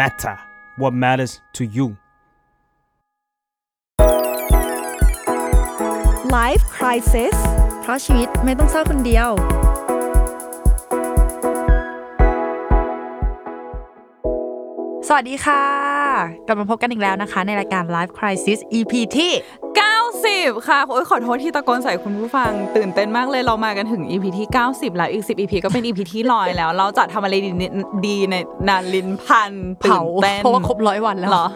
matter what matters to you Life Crisis เพราะชีวิตไม่ต้องเศร้าคนเดียว สวัสดีค่ะ กลับมาพบกันอีกแล้วนะคะ ในรายการ Life Crisis EP ที่ 90ค่ะโอ้ยขอโทษที่ตะโกนใส่คุณผู้ฟัง ตื่นเต้นมากเลยเรามากันถึง EP ที่ 90 แล้วอีก 10 EP ก็เป็น EP ที่ลอยแล้ว เราจะทำอะไรดีดีในนานลินพันตื่เผานเต้นเพราะว่าครบร้อยวันแล้วเหรอ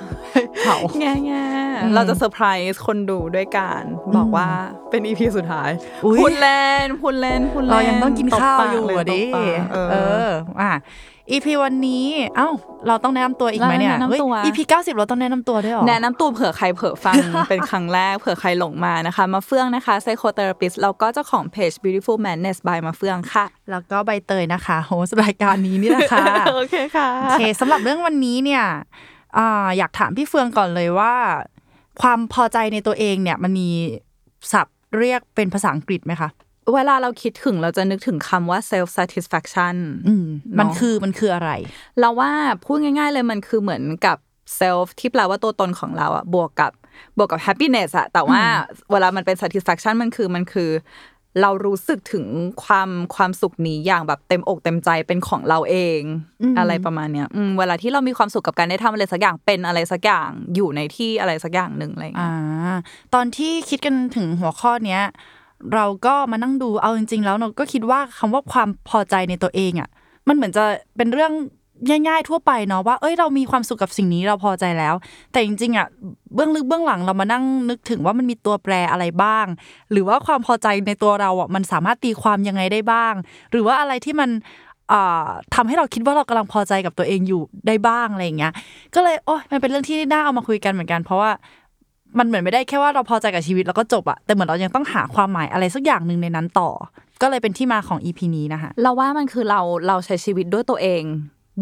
เผาแง่แง่ๆเราจะเซอร์ไพรส์คนดูด้วยการบอกว่าเป็น EP สุดท้ายอุ๊ยพูดเล่นพูดเล่นพูดเล่นเรายังต้องกินข้าวตบปอยู่เลอะดิตบปากเอเออออะ EP วันนี้ เอ้า เราต้องแนะนำตัวอีกไหมเนี่ยแนะนำเฮ้ยตัว EP 90 เราต้องแนะนำตัวด้วยเหรอ แนะนำตัวเผื่อใครเผื่อฟังเป็นครั้งแรกเผื่อใครหลงมานะคะ มาเฟื่องนะคะไซโคเทอราปิสแล้วก็เจ้าของเพจ Beautiful Madness by มาเฟื่องค่ะ แล้วก็ใบเตยนะคะโฮสต์รายการนี้นี่แหละค่ะโอเคค่ะโอเคสำหรับเรื่องวันนี้เนี่ยอ่าอยากถามพี่เฟืองก่อนเลยว่า ความพอใจในตัวเองเนี่ยมันมีศัพท์เรียกเป็นภาษาอังกฤษไหมคะ เวลาเราคิดถึงเราจะนึกถึงคำว่า self satisfaction อืมมันเนาะคือมันคืออะไร เราว่าพูดง่าย ๆ เลยมันคือเหมือนกับ self ที่แปลว่าตัวตนของเราอะบวกกับบวกกับ happiness อะแต่ว่าเวลามันเป็น satisfaction มันคือมันคือ เรารู้สึกถึงความความสุขนี้อย่างแบบเต็มอกเต็มใจเป็นของเราเองอะไรประมาณเนี้ยอืมเวลาที่เรามีความสุขกับการได้ทำอะไรสักอย่างเป็นอะไรสักอย่างอยู่ในที่อะไรสักอย่างหนึ่งอะไรอย่างเงี้ยอ่าตอนที่คิดกันถึงหัวข้อเนี้ย เราก็มานั่งดูเอาจริง ๆ แล้วเราก็คิดว่าคำว่าความพอใจในตัวเองอะมันเหมือนจะเป็นเรื่องง่ายๆทั่วไปเนาะว่าเอ้ยเรามีความสุขกับสิ่งนี้เราพอใจแล้ว แต่จริงๆอะเบื้องลึกเบื้องหลังเรามานั่งนึกถึงว่ามันมีตัวแปรอะไรบ้าง หรือว่าความพอใจในตัวเราอะมันสามารถตีความยังไงได้บ้าง หรือว่าอะไรที่มันอ่าทำให้เราคิดว่าเรากำลังพอใจกับตัวเองอยู่ได้บ้างอะไรอย่างเงี้ย ก็เลยโอ้ยมันเป็นเรื่องที่น่าเอามาคุยกันเหมือนกัน เพราะว่า มันเหมือนไม่ได้แค่ว่าเราพอใจกับชีวิตแล้วก็จบอะแต่เหมือนเรายังต้องหาความหมายอะไรสักอย่างหนึ่งในนั้นต่อ ก็เลยเป็นที่มาของ EP นี้นะคะเราว่ามันคือเราเราใช้ชีวิตด้วยตัวเอง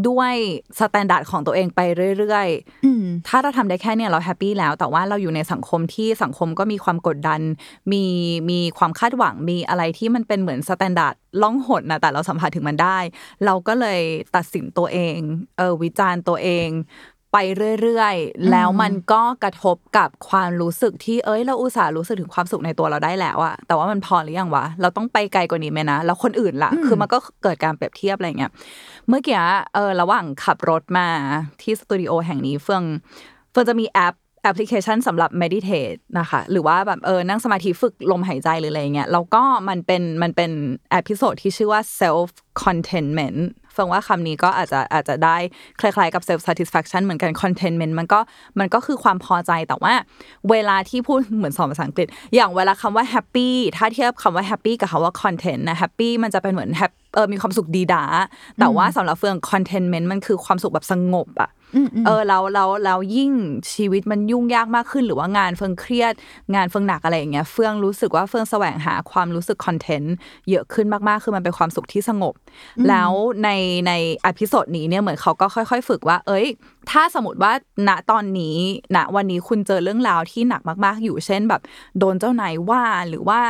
ด้วย standard ของตัวเองไปเรื่อยอืมๆถ้าเราทำได้แค่เนี้ยเรา happy แล้ว แต่ว่าเราอยู่ในสังคมที่สังคมก็มีความกดดัน มีมีความคาดหวัง มีอะไรที่มันเป็นเหมือน standard ล่องหนนะแต่เราสัมผัสถึงมันได้ เราก็เลยตัดสินตัวเอง เออวิจารณ์ตัวเอง ไปเรื่อยๆ แล้วมันก็กระทบกับความรู้สึกที่เอ้ยเราอุตส่าห์รู้สึกถึงความสุขในตัวเราได้แล้วอะแต่ว่ามันพอหรือยังวะ เราต้องไปไกลกว่านี้ไหมนะ แล้วคนอื่นล่ะ คือมันก็เกิดการเปรียบเทียบอะไรเงี้ย เมื่อกี้เออระหว่างขับรถมาที่สตูดิโอแห่งนี้เฟื่องเฟื่องจะมีแอปแอปพลิเคชันสำหรับ meditate นะคะ หรือว่าแบบเออนั่งสมาธิฝึกลมหายใจหรืออะไรเงี้ย แล้วก็มันเป็นมันเป็น episode ที่ชื่อว่า self contentment เฟื่องว่าคำนี้ก็อาจจะอาจจะได้คล้ายๆกับ self satisfaction เหมือนกัน contentment มันก็มันก็คือความพอใจแต่ว่า เวลาที่พูดเหมือนสอนภาษาอังกฤษ อย่างเวลาคำว่า happy ถ้าเทียบคำว่า happy กับคำว่า content นะ happy มันจะเป็นเหมือน hap เออมีความสุขดีดาแต่ว่าสำหรับเฟื่อง contentment มันคือความสุขแบบสงบอะเออเราเราเรายิ่งชีวิตมันยุ่งยากมากขึ้น หรือว่างานเฟื่องเครียด งานเฟื่องหนักอะไรอย่างเงี้ยเฟื่องรู้สึกว่าเฟื่องแสวงหาความรู้สึก content เยอะขึ้นมากๆ คือมันเป็นความสุขที่สงบ แล้วในใน episode นี้เนี่ยเหมือนเขาก็ค่อย ๆ ฝึกว่า เอ้ย ถ้าสมมติว่าณตอนนี้ณวันนี้คุณเจอเรื่องราวที่หนักมาก ๆ อยู่เช่นแบบ โดนเจ้านายว่าหรือว่า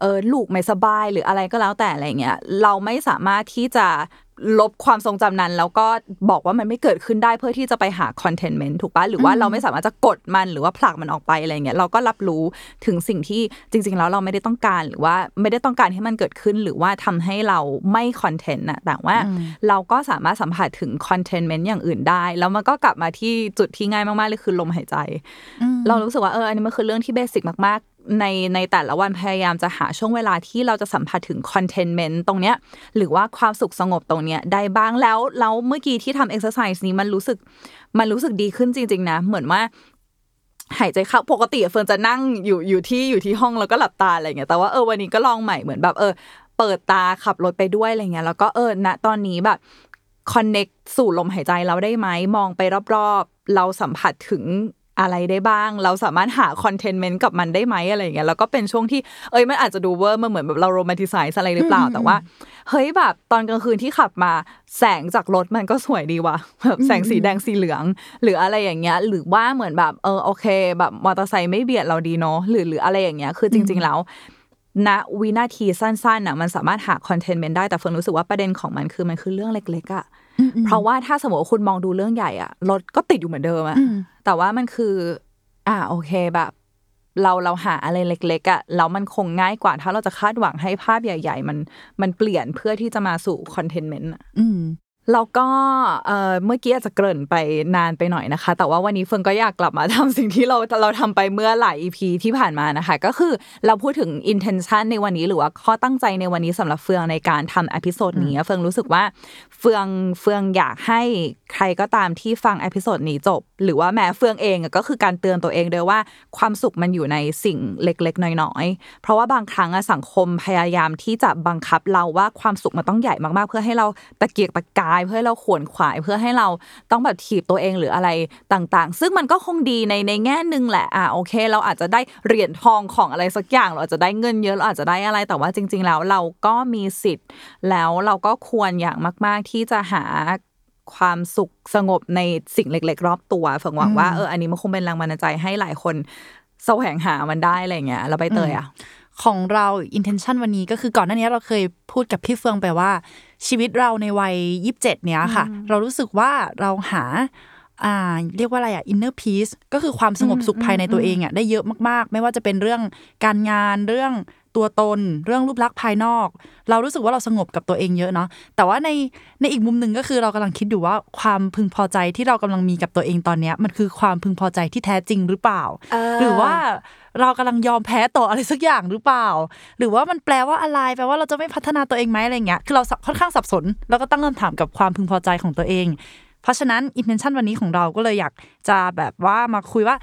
เออลูกไม่สบายหรืออะไรก็แล้วแต่อะไรเงี้ยเราไม่สามารถที่จะ ลบความทรงจำนั้น แล้วก็บอกว่ามันไม่เกิดขึ้นได้เพื่อที่จะไปหาคอนเทนเมนต์ถูกปะหรือว่าเราไม่สามารถจะกดมันหรือว่าผลักมันออกไปอะไรเงี้ยเราก็รับรู้ถึงสิ่งที่จริง ๆ แล้วเราไม่ได้ต้องการหรือว่าไม่ได้ต้องการให้มันเกิดขึ้น หรือว่าทำให้เราไม่คอนเทนต์นะแต่ว่าเราก็สามารถสัมผัสถึงคอนเทนเมนต์อย่างอื่นได้ แล้วมันก็กลับมาที่จุดที่ง่ายมากๆเลยคือลมหายใจ เรารู้สึกว่าเอออันนี้มันคือเรื่องที่ basic มากๆ ในในแต่ละวันพยายามจะหาช่วงเวลาที่เราจะสัมผัสถึง contentment ตรงเนี้ยหรือว่าความสุขสงบตรงเนี้ยได้บ้างแล้วแล้วเมื่อกี้ที่ทำเอ็กซ์ไซส์นี้มันรู้สึกมันรู้สึกดีขึ้นจริง ๆ นะ เหมือนว่าหายใจเข้าปกติเฟื่องจะนั่งอยู่อยู่ที่อยู่ที่ห้องแล้วก็หลับตาอะไรเงี้ยแต่ว่าเออวันนี้ก็ลองใหม่เหมือนแบบเออ เปิดตาขับรถไปด้วยอะไรเงี้ยแล้วก็เออณตอนนี้แบบ connectสู่ลมหายใจเราได้ไหมมองไปรอบๆ เราสัมผัสถึง อะไรได้บ้าง เราสามารถหา contentment กับมันได้ไหมอะไรอย่างเงี้ยแล้วก็เป็นช่วงที่เอ้ยมันอาจจะดูเวอร์มันเหมือนแบบเรา romanticize อะไรหรือเปล่าแต่ว่าเฮ้ยแบบตอนกลางคืนที่ขับมาแสงจากรถมันก็สวยดีว่ะแบบแสงสีแดงสีเหลือง หรืออะไรอย่างเงี้ย หรือว่าเหมือนแบบเออโอเค แบบมอเตอร์ไซค์ไม่เบียดเราดีเนาะหรือหรืออะไรอย่างเงี้ยคือจริง ๆแล้วณวินาทีสั้นๆอะมันสามารถหา contentment ได้แต่เฟื่องรู้สึกว่าประเด็นของมันคือมันคือเรื่องเล็กๆอะ เพราะว่าถ้าสมมติว่าคุณมองดูเรื่องใหญ่อะรถก็ติดอยู่เหมือนเดิมอะอืมแต่ว่ามันคือ อ่าโอเคแบบ เราเราหาอะไรเล็กๆอะแล้วมันคงง่ายกว่า ถ้าเราจะคาดหวังให้ภาพใหญ่ ๆ มันมันเปลี่ยนเพื่อที่จะมาสู่ contentment อะอืม แล้วก็เอ่อเมื่อกี้อาจจะเกริ่นไปนานไปหน่อยนะคะ แต่ว่าวันนี้เฟื่องก็อยากกลับมาทำสิ่งที่เราเราทำไปเมื่อหลาย EP ที่ผ่านมานะคะ ก็คือเราพูดถึง intention ในวันนี้หรือว่าข้อตั้งใจในวันนี้สำหรับเฟื่องในการทำ episode นี้เฟื่องรู้สึกว่าเฟืองเฟืองอยากให้ใครก็ตามที่ฟังอพิโซดนี้จบ หรือว่าแม้เฟืองเองอะก็คือการเตือนตัวเองด้วยว่าความสุขมันอยู่ในสิ่งเล็กๆ น้อยๆ เพราะว่าบางครั้งอะสังคมพยายามที่จะบังคับเราว่าความสุขมันต้องใหญ่มากๆ เพื่อให้เราตะเกียกตะกายเพื่อให้เราขวนขวายเพื่อให้เราต้องแบบถีบตัวเองหรืออะไรต่างๆ ซึ่งมันก็คงดีในในแง่หนึ่งแหละอะโอเค เราอาจจะได้เหรียญทองของอะไรสักอย่างเราอาจจะได้เงินเยอะเราอาจจะได้อะไรแต่ว่าจริง ๆ แล้วเราก็มีสิทธิ์ แล้วเราก็ควรอย่างมาก ๆที่จะหาความสุขสงบในสิ่งเล็ก ๆ รอบตัวฝังหวังว่าเอออันนี้มันคงเป็นแรงบันดาลใจให้หลายคนแสวงหามันได้อะไรเงี้ยแล้วใบเตยอะ ของเรา intention วันนี้ก็คือก่อนหน้านี้เราเคยพูดกับพี่เฟืองไปว่า ชีวิตเราในวัยยีิบเจ็ดเนี้ยค่ะ เรารู้สึกว่าเราหาอ่าเรียกว่าอะไรอะ inner peace ก็คือความสงบสุขภายในตัวเองอะได้เยอะมากๆ ไม่ว่าจะเป็นเรื่องการงานเรื่อง ตัวตน เรื่องรูปลักษณ์ภายนอก เรารู้สึกว่าเราสงบกับตัวเองเยอะเนาะแต่ว่าในในอีกมุมหนึ่งก็คือเรากำลังคิดอยู่ว่าความพึงพอใจที่เรากำลังมีกับตัวเองตอนเนี้ยมันคือความพึงพอใจที่แท้จริงหรือเปล่าเออหรือว่าเรากำลังยอมแพ้ต่ออะไรสักอย่างหรือเปล่า หรือว่ามันแปลว่าอะไรแปลว่าเราจะไม่พัฒนาตัวเองไหมอะไรเงี้ยคือเราค่อนข้างสับสน แล้วก็ตั้งคำถามกับความพึงพอใจของตัวเอง เพราะฉะนั้น intention วันนี้ของเราก็เลยอยากจะแบบว่ามาคุยว่า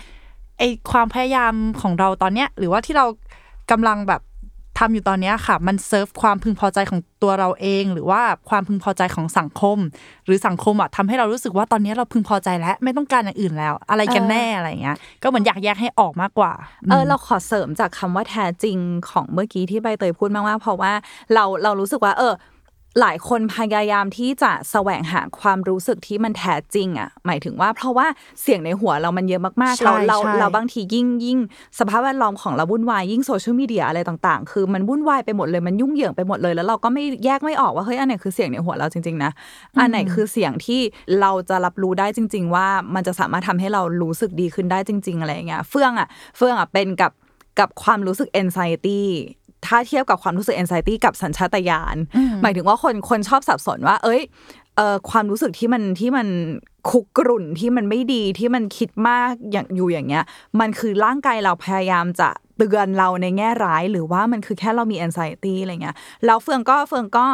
ไอความพยายามของเราตอนเนี้ยหรือว่าที่เรากำลังแบบ ทำอยู่ตอนเนี้ยค่ะ มันเซิร์ฟความพึงพอใจของตัวเราเอง หรือว่าความพึงพอใจของสังคม หรือสังคมอะทำให้เรารู้สึกว่าตอนนี้เราพึงพอใจแล้วไม่ต้องการอย่างอื่นแล้ว อะไรกันแน่อะไรเงี้ย ก็เหมือนอยากแยกให้ออกมากกว่าเออเราขอเสริมจากคำว่าแท้จริงของเมื่อกี้ที่ใบเตยพูดมากๆเพราะว่าเราเรารู้สึกว่า เออ หลายคนพยายามที่จะแสวงหาความรู้สึกที่มันแท้จริงอะหมายถึงว่าเพราะว่าเสียงในหัวเรามันเยอะมากๆใช่เราเราใช่เราบางทียิ่งยิ่งสภาพแวดล้อมของเราวุ่นวายยิ่งโซเชียลมีเดียอะไรต่างๆ คือมันวุ่นวายไปหมดเลยมันยุ่งเหยิงไปหมดเลย แล้วเราก็ไม่แยกไม่ออกว่าเฮ้ยอันไหนคือเสียงในหัวเราจริงๆนะอันไหนคือเสียงที่เราจะรับรู้ได้จริง ๆ ว่ามันจะสามารถทำให้เรารู้สึกดีขึ้นได้จริง ๆ อะไรอย่างเงี้ยเฟื่องอะเฟื่องอะเป็นกับกับความรู้สึก anxiety ถ้าเทียบกับความรู้สึก anxiety กับสัญชาตญาณหมายถึงว่าคนคนชอบสับสนว่า เอ้ยเอ่อความรู้สึกที่มันที่มันคุกกรุ่นที่มันไม่ดีที่มันคิดมากอย่างอยู่อย่างเงี้ย มันคือร่างกายเราพยายามจะเตือนเราในแง่ร้าย หรือว่ามันคือแค่เรามี anxiety อะไรเงี้ยแล้วเฟืองก็เฟืองก็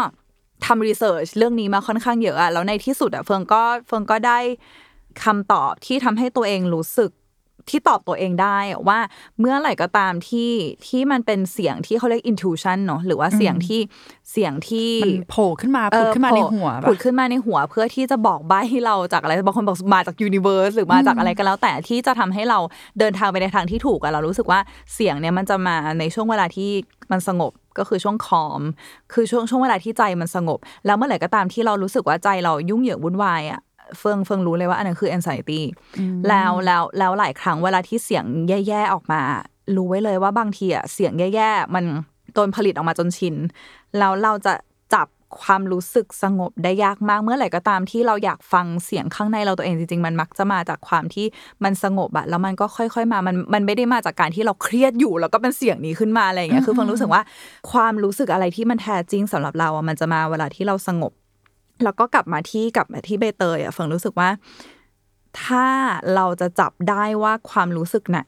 ทำรีเสิร์ชเรื่องนี้มาค่อนข้างเยอะอะแล้วในที่สุดอะเฟืองก็เฟืองก็ได้คำตอบที่ทำให้ตัวเองรู้สึก ที่ตอบตัวเองได้อะว่าเมื่อไหร่ก็ตามที่ที่มันเป็นเสียงที่เขาเรียก intuition เนอะหรือว่าเสียงที่เสียงที่มันโผล่ขึ้นมาผุดขึ้นมาในหัวเออปะผุดขึ้นมาในหัว เพื่อที่จะบอกใบให้เราจากอะไรบางคนบอกมาจากยูนิเวอร์สหรือมาจากอะไรก็แล้ว แต่ที่จะทำให้เราเดินทางไปในทางที่ถูกอะเรารู้สึกว่าเสียงเนี่ยมันจะมาในช่วงเวลาที่มันสงบก็คือช่วงคอม คือช่วงช่วงเวลาที่ใจมันสงบ แล้วเมื่อไหร่ก็ตามที่เรารู้สึกว่าใจเรายุ่งเหยิงวุ่นวายอะ เฟิงเฟิงรู้เลยว่าอันนั้นคือ anxiety แล้วแล้วแล้วหลายครั้งเวลาที่เสียงแย่ๆออกมา รู้ไว้เลยว่าบางทีอะเสียงแย่ๆมันโดนผลิตออกมาจนชินแล้วเราจะจับความรู้สึกสงบได้ยากมากเมื่อไหร่ก็ตามที่เราอยากฟังเสียงข้างในเราตัวเองจริงๆ มันมักจะมาจากความที่มันสงบอะแล้วมันก็ค่อย ๆมามันมันไม่ได้มาจากการที่เราเครียดอยู่ แล้วก็เป็นเสียงนี้ขึ้นมาอะไรอย่างเงี้ยคือเฟังรู้สึกว่าความรู้สึกอะไรที่มันแท้จริงสำหรับเราอะมันจะมาเวลาที่เราสงบ แล้วก็กลับมาที่กลับมาที่ใบเตยอะเฟิงรู้สึกว่า ถ้าเราจะจับได้ว่าความรู้สึกไหน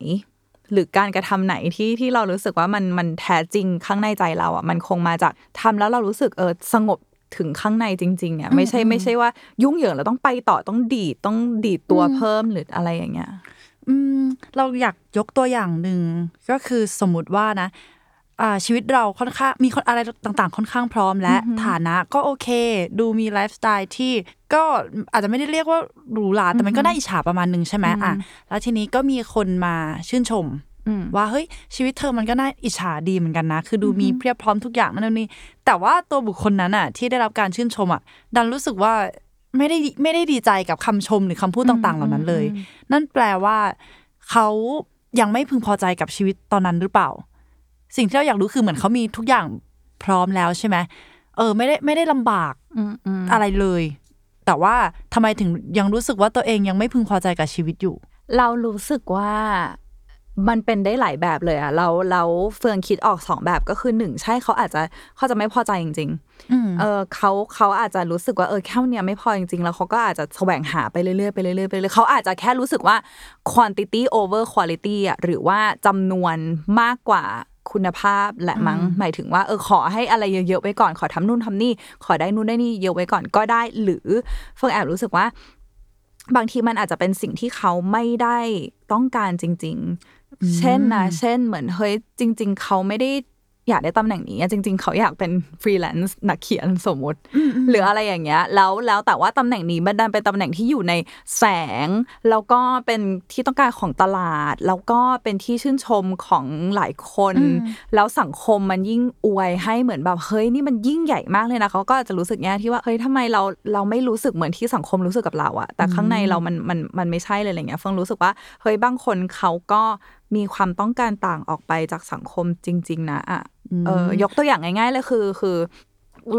หรือการกระทำไหนที่ที่เรารู้สึกว่ามันมันแท้จริงข้างในใจเราอะมันคงมาจากทำแล้วเรารู้สึกเออสงบถึงข้างในจริง ๆ เนี่ย ไม่ใช่ไม่ใช่ว่ายุ่งเหยิงแล้วต้องไปต่อต้องดีดต้องดีดตัวเพิ่มหรืออะไรอย่างเงี้ย อืม เราอยากยกตัวอย่างหนึ่งก็คือสมมุติว่านะอ่า ชีวิตเราค่อนข้างมีคนอะไรต่างๆ ค่อนข้างพร้อมและฐานะก็โอเค ดูมีไลฟ์สไตล์ที่ก็อาจจะไม่ได้เรียกว่าหรูหราแต่มันก็น่าอิจฉาประมาณหนึ่งใช่ไหมอะแล้วทีนี้ก็มีคนมาชื่นชมอืมว่าเฮ้ยชีวิตเธอมันก็น่าอิจฉาดีเหมือนกันนะ คือดูมีเพียบพร้อมทุกอย่างนั่นนนนี่แต่ว่าตัวบุคคลนั้นอะ ที่ได้รับการชื่นชมอะ ดันรู้สึกว่าไม่ได้ไม่ได้ดีใจกับคำชมหรือคำพูดต่าง ๆ เหล่านั้นเลย นั่นแปลว่าเขายังไม่พึงพอใจกับชีวิตตอนนั้นหรือเปล่า สิ่งที่เราอยากรู้คือเหมือนเขามีทุกอย่างพร้อมแล้วใช่ไหมเออ ไม่ได้ไม่ได้ลำบากอืมอืมอะไรเลย แต่ว่าทำไมถึงยังรู้สึกว่าตัวเองยังไม่พึงพอใจกับชีวิตอยู่ เรารู้สึกว่ามันเป็นได้หลายแบบเลยอะเราเราเฟืองคิดออกสองแบบก็คือหนึ่งใช่เขาอาจจะเขาจะไม่พอใจจริงอืมๆเออเขาเขาอาจจะรู้สึกว่าเออแค่เนี้ยไม่พอจริงๆ แล้วเขาก็อาจจะแสวงหาไปเรื่อยๆไปเรื่อยๆไปเรื่อยๆเขาอาจจะแค่รู้สึกว่า quantity over quality อะหรือว่าจำนวนมากกว่า คุณภาพแหละมั้งหมายถึงว่าเออขอให้อะไรเยอะๆไว้ก่อนขอทำนู่นทำนี่ ขอได้นู่นได้นี่เยอะไว้ก่อนก็ได้ หรือเฟื่องแอบรู้สึกว่า บางทีมันอาจจะเป็นสิ่งที่เขาไม่ได้ต้องการจริง ๆ เช่นนะเช่นเหมือนเฮ้ยจริง ๆ เขาไม่ได้ อยากได้ตำแหน่งนี้อะจริง ๆ เขาอยากเป็นฟรีแลนซ์นักเขียนสมมุติ หรืออะไรอย่างเงี้ยแล้วแล้วแต่ว่าตำแหน่งนี้มันดันเป็นตำแหน่งที่อยู่ในแสง แล้วก็เป็นที่ต้องการของตลาด แล้วก็เป็นที่ชื่นชมของหลายคน แล้วสังคมมันยิ่งอวยให้เหมือนแบบเฮ้ยนี่มันยิ่งใหญ่มากเลยนะเขาก็อาจจะรู้สึกแง่ที่ว่าเฮ้ยทำไมเราเราไม่รู้สึกเหมือนที่สังคมรู้สึกกับเราอะแต่ข้างในเรามันมันมันไม่ใช่เลยอะไรเงี้ยเฟิงรู้สึกว่าเฮ้ยบางคนเขาก็ มีความต้องการต่างออกไปจากสังคมจริง ๆ นะอะเออยกตัวอย่างง่ายๆเลยคือ คือ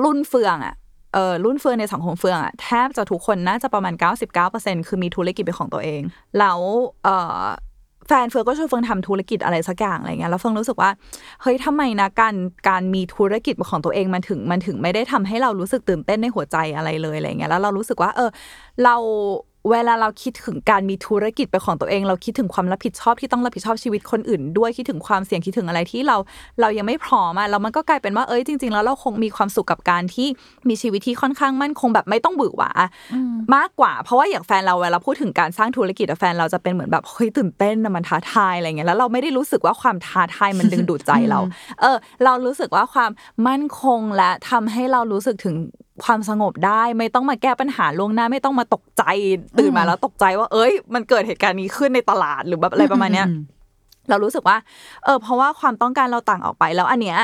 รุ่นเฟืองอะเออรุ่นเฟืองในสังคมเฟืองอะแทบจะทุกคนน่าจะประมาณ 99%คือมีธุรกิจเป็นของตัวเอง แล้วเออแฟนเฟืองก็ชวนเฟืองทำธุรกิจอะไรสักอย่างอะไรเงี้ยแล้วเฟืองรู้สึกว่าเฮ้ยทำไมนะการการมีธุรกิจเป็นของตัวเองมันถึงมันถึงไม่ได้ทำให้เรารู้สึกตื่นเต้นในหัวใจอะไรเลยอะไรเงี้ยแล้วเรารู้สึกว่าเออเรา เวลาเราคิดถึงการมีธุรกิจเป็นของตัวเอง เราคิดถึงความรับผิดชอบที่ต้องรับผิดชอบชีวิตคนอื่น ด้วยคิดถึงความเสี่ยงคิดถึงอะไรที่เราเรายังไม่พร้อมอะแล้วมันก็กลายเป็นว่าเอ้ยจริง ๆ แล้วเราคงมีความสุขกับการที่มีชีวิตที่ค่อนข้างมั่นคงแบบไม่ต้องบือหวามากกว่า เพราะว่าอย่างแฟนเราเวลาพูดถึงการสร้างธุรกิจอะแฟนเราจะเป็นเหมือนแบบเฮ้ยตื่นเต้นนะมันท้าทายอะไรเงี้ยแล้วเราไม่ได้รู้สึกว่าความท้าทายมันดึงดูดใจเรา เออ เรารู้สึกว่าความมั่นคงและทำให้เรารู้สึกถึงความสงบได้ไม่ต้องมาแก้ปัญหาล่วงหน้าไม่ต้องมาตกใจตื่นมาแล้วตกใจว่า เอ้ย มันเกิดเหตุการณ์นี้ขึ้นในตลาดหรือแบบอะไรประมาณเนี้ยเรารู้สึกว่า เออ เพราะว่าความต้องการเราต่างออกไปแล้วอันเนี้ย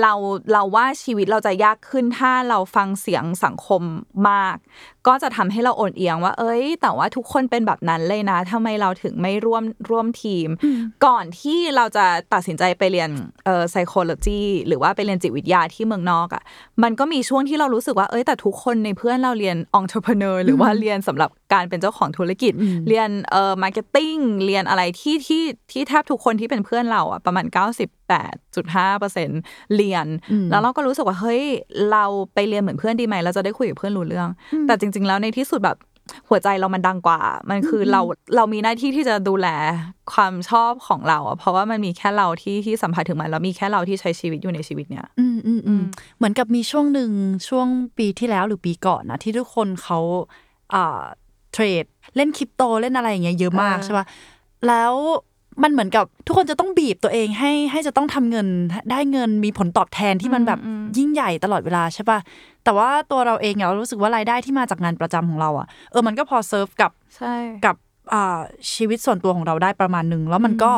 เรา เราว่าชีวิตเราจะยากขึ้นถ้าเราฟังเสียงสังคมมากก็จะทำให้เราโอนเอียงว่า เอ้ย แต่ว่าทุกคนเป็นแบบนั้นเลยนะทำไมเราถึงไม่ร่วมร่วมทีม ก่อนที่เราจะตัดสินใจไปเรียนเอ่อ psychology หรือว่าไปเรียนจิตวิทยาที่เมืองนอกอะ มันก็มีช่วงที่เรารู้สึกว่า เอ้ย แต่ทุกคนในเพื่อนเราเรียน entrepreneur หรือว่าเรียนสำหรับการเป็นเจ้าของธุรกิจ เรียนเอ่อ marketing เรียนอะไรที่ที่ที่แทบทุกคนที่เป็นเพื่อนเราอะประมาณ 98.5%เรียน แล้วเราก็รู้สึกว่าเฮ้ยเราไปเรียนเหมือนเพื่อนดีไหมเราจะได้คุยกับเพื่อนรู้เรื่อง แต่จริง ๆ แล้วในที่สุดแบบหัวใจเรามันดังกว่า มันคือเราเรามีหน้าที่ที่จะดูแลความชอบของเราอะเพราะว่ามันมีแค่เราที่ที่สัมผัสถึงมันแล้วมีแค่เราที่ใช้ชีวิตอยู่ในชีวิตเนี้ยอืมอืมอืมเหมือนกับมีช่วงหนึ่งช่วงปีที่แล้วหรือปีก่อนนะที่ทุกคนเขาอ่าเทรด เล่นคริปโตเล่นอะไรอย่างเงี้ยเยอะมากอ่าใช่ป่ะแล้ว มันเหมือนกับทุกคนจะต้องบีบตัวเองให้ให้จะต้องทำเงินได้เงินมีผลตอบแทนที่มันแบบยิ่งใหญ่ตลอดเวลาใช่ป่ะแต่ว่าตัวเราเองเนี่ยเรารู้สึกว่ารายได้ที่มาจากงานประจำของเราอะเออมันก็พอเซิร์ฟกับใช่กับอ่าชีวิตส่วนตัวของเราได้ประมาณหนึ่งแล้วมันก็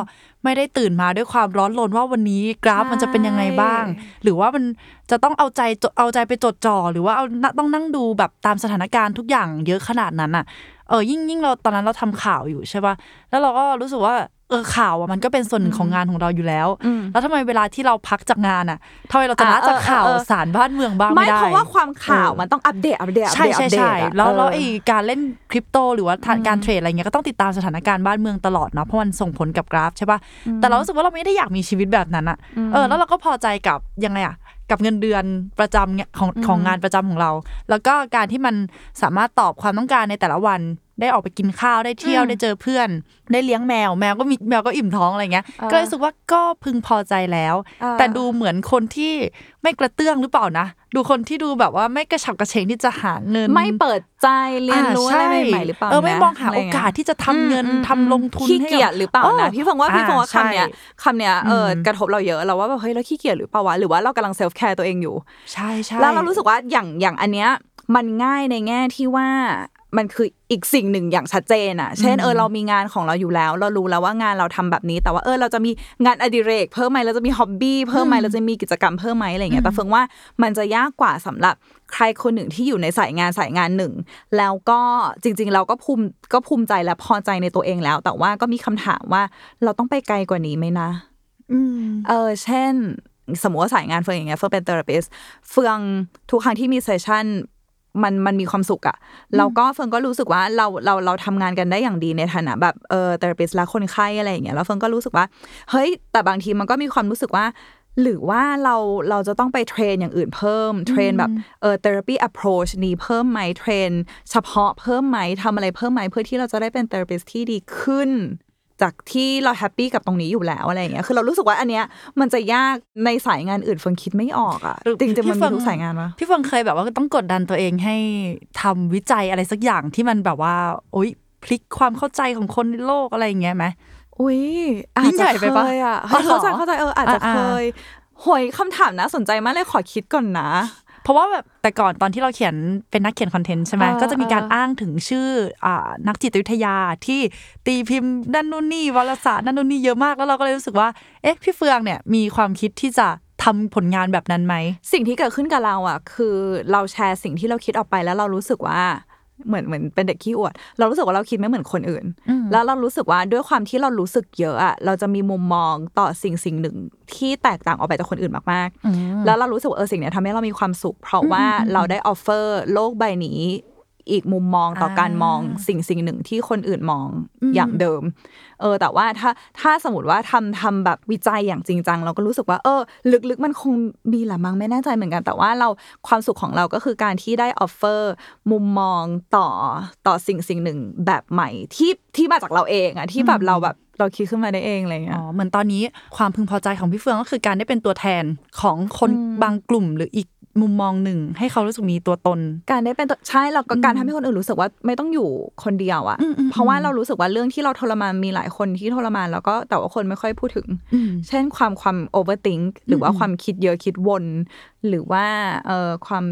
ไม่ได้ตื่นมาด้วยความร้อนรนว่าวันนี้กราฟมันจะเป็นยังไงบ้าง หรือว่ามันจะต้องเอาใจจดเอาใจไปจดจ่อหรือว่าเอาต้องนั่งดูแบบตามสถานการณ์ทุกอย่างเยอะขนาดนั้นอะเออยิ่งยิ่งเราตอนนั้นเราทำข่าวอยู่ใช่ป่ะแล้วเราก็รู้สึกว่า เออข่าวอะมันก็เป็นส่วนหนึ่งของงานของเราอยู่แล้ว แล้วทำไมเวลาที่เราพักจากงานอะทำไมเราจะละอ่าเออจากข่าวเออสารบ้านเมืองบ้างไม่ไม่ได้เพราะว่าความข่าวเออมันต้องอัปเดตอัปเดตอัปใช่เดตใช่อัปเดตใช่อะแล้วแล้วเออไอ้การเล่นคริปโตหรือว่าทางการเทรดอะไรเงี้ยก็ต้องติดตามสถานการณ์บ้านเมืองตลอดเนาะเพราะมันส่งผลกับกราฟใช่ป่ะแต่เรารู้สึกว่าเราไม่ได้อยากมีชีวิตแบบนั้นอะเออแล้วเราก็พอใจกับยังไงอะกับเงินเดือนประจำเนี่ยของของงานประจำของเรา แล้วก็การที่มันสามารถตอบความต้องการในแต่ละวัน ได้ออกไปกินข้าวได้เที่ยวได้เจอเพื่อน ได้เลี้ยงแมวแมวก็มีแมวก็อิ่มท้องอะไรเงี้ย ก็เลยรู้สึกว่าก็พึงพอใจแล้วอ่าแต่ดูเหมือนคนที่ไม่กระเตื้องหรือเปล่านะ ดูคนที่ดูแบบว่าไม่กระฉับกระเฉงที่จะหาเงิน ไม่เปิดใจเรียนรู้อ่าอะไรใช่ใหม่ๆหรือเปล่าเออไม่นะมองหาะไรโอเงี้ยกาสที่จะทำเงินอืมทำลงทุนขี้ให้บเกียจหรือเปล่าเอนะอพี่ฟงว่าพี่ฟงว่าอ่าคำเนี้ยใช่คำเนี้ยเอออมกระทบเราเยอะเราว่าแบบเฮ้ยเราขี้เกียจหรือเปล่าวะหรือว่าเรากำลัง self-care ตัวเองอยู่ ใช่ใช่แล้วเรารู้สึกว่าอย่างอย่างอันเนี้ยมันง่ายในแง่ที่ว่า มันคืออีกสิ่งหนึ่งอย่างชัดเจนอะเช่นเออเรามีงานของเราอยู่แล้ว เรารู้แล้วว่างานเราทำแบบนี้ แต่ว่าเออเราจะมีงานอดิเรกเพิ่มไหมเราจะมี hobby เพิ่มไหมเราจะมีกิจกรรมเพิ่มไหมอะไรเงี้ยแต่เฟื่องว่ามันจะยากกว่าสำหรับใครคนหนึ่งที่อยู่ในสายงานสายงานหนึ่ง แล้วก็จริง ๆ เราก็ภูมิก็ภูมิใจและพอใจในตัวเองแล้ว แต่ว่าก็มีคำถามว่าเราต้องไปไกลกว่านี้ไหมนะอืมเออ เช่นสมมติว่าสายงานเฟื่องอย่างเงี้ยเฟื่องเป็น therapist เฟื่องทุกครั้งที่มี session มันมันมีความสุขอะแล้วก็เฟื่องก็รู้สึกว่าเราเราเราทำงานกันได้อย่างดีในฐานะแบบเออ therapist และคนไข้อะไรอย่างเงี้ยแล้วเฟื่องก็รู้สึกว่า เฮ้ย แต่บางทีมันก็มีความรู้สึกว่า หรือว่าเราเราจะต้องไป train อย่างอื่นเพิ่ม train แบบเออ therapy approach นี้เพิ่มไหมเทรน เฉพาะเพิ่มไหมทำอะไรเพิ่มไหมเพื่อที่เราจะได้เป็น therapist ที่ดีขึ้น จากที่เราแฮปปี้กับตรงนี้อยู่แล้วอะไรอย่างเงี้ยคือเรารู้สึกว่าอันเนี้ยมันจะยากในสายงานอื่นเฟิงคิดไม่ออกอะหรือจริงๆมันพี่เฟิมีงทุกสายงานวะพี่เฟิงเคยแบบว่าต้องกดดันตัวเองให้ทำวิจัยอะไรสักอย่างที่มันแบบว่าโอ๊ยพลิกความเข้าใจของคนในโลกอะไรอย่างเงี้ยไหมอุ้ยอายิ่จงใหจะญ่ไปเคปะยอะอ๋อเหรอเข้าใจเข้าใจเอออาจจะอ่าเคยหวยคำถามน่าสนใจมากเลยขอคิดก่อนนะ เพราะว่าแบบแต่ก่อนตอนที่เราเขียนเป็นนักเขียนคอนเทนต์ใช่ไหมอ่าก็จะมีการอ่าอ้างถึงชื่ออ่านักจิตวิทยาที่ตีพิมพ์นั่นนู่นนี่วารสารนั่นนู่นนี่เยอะมากแล้วเราก็เลยรู้สึกว่าเอ๊ะพี่เฟืองเนี่ยมีความคิดที่จะทำผลงานแบบนั้นไหมสิ่งที่เกิดขึ้นกับเราอะ คือเราแชร์สิ่งที่เราคิดออกไปแล้วเรารู้สึกว่า เหมือนเหมือนเป็นเด็กขี้อวด เรารู้สึกว่าเราคิดไม่เหมือนคนอื่น แล้วเรารู้สึกว่าด้วยความที่เรารู้สึกเยอะอะเราจะมีมุมมองต่อสิ่งสิ่งหนึ่งที่แตกต่างออกไปจากคนอื่นมากๆ แล้วเรารู้สึกว่าเออสิ่งเนี้ยทำให้เรามีความสุข เพราะว่าเราได้ offer โลกใบนี้ อีกมุมมองต่อการมองสิ่งสิ่งหนึ่งที่คนอื่นมองอย่างเดิม เออ แต่ว่าถ้าถ้าสมมติว่าทำทำแบบวิจัยอย่างจริงจังเราก็รู้สึกว่า เออ ลึกๆมันคงมีแหละมั้งไม่แน่ใจเหมือนกัน แต่ว่าเราความสุขของเราก็คือการที่ได้ offer มุมมองต่อต่อสิ่งสิ่งหนึ่งแบบใหม่ที่ที่มาจากเราเองอะที่แบบเราแบบเราคิดขึ้นมาได้เองอะไรเงี้อ๋ยอเหมือนตอนนี้ความพึงพอใจของพี่เฟืองก็คือการได้เป็นตัวแทนของคนบางกลุ่มหรืออีก มุมมองหนึ่ง ให้เขารู้สึกมีตัวตน การได้เป็นตัวใช่แล้วก็การทำให้คนอื่นรู้สึกว่าไม่ต้องอยู่คนเดียวอะอืมอืมเพราะว่าเรารู้สึกว่าเรื่องที่เราทรมานมีหลายคนที่ทรมานแล้วก็แต่ว่าคนไม่ค่อยพูดถึงอืมเช่นความความ overthink หรือว่าความคิดเยอะคิดวน หรือว่าเอ่อความ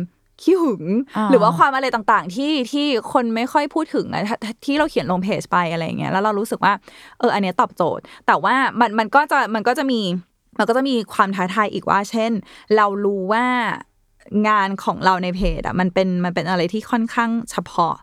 ขี้หึงอ่าหรือว่าความอะไรต่างๆ ที่ที่คนไม่ค่อยพูดถึงอะถ้าที่เราเขียนลงเพจไปอะไรอย่างเงี้ยแล้วเรารู้สึกว่าเอออันเนี้ยตอบโจทย์ แต่ว่ามันมันก็จะมันก็จะมีมันก็จะมีความท้าทายอีกว่า เช่น เรารู้ว่า งานของเราในเพจอะมันเป็นมันเป็นอะไรที่ค่อนข้างเฉพาะ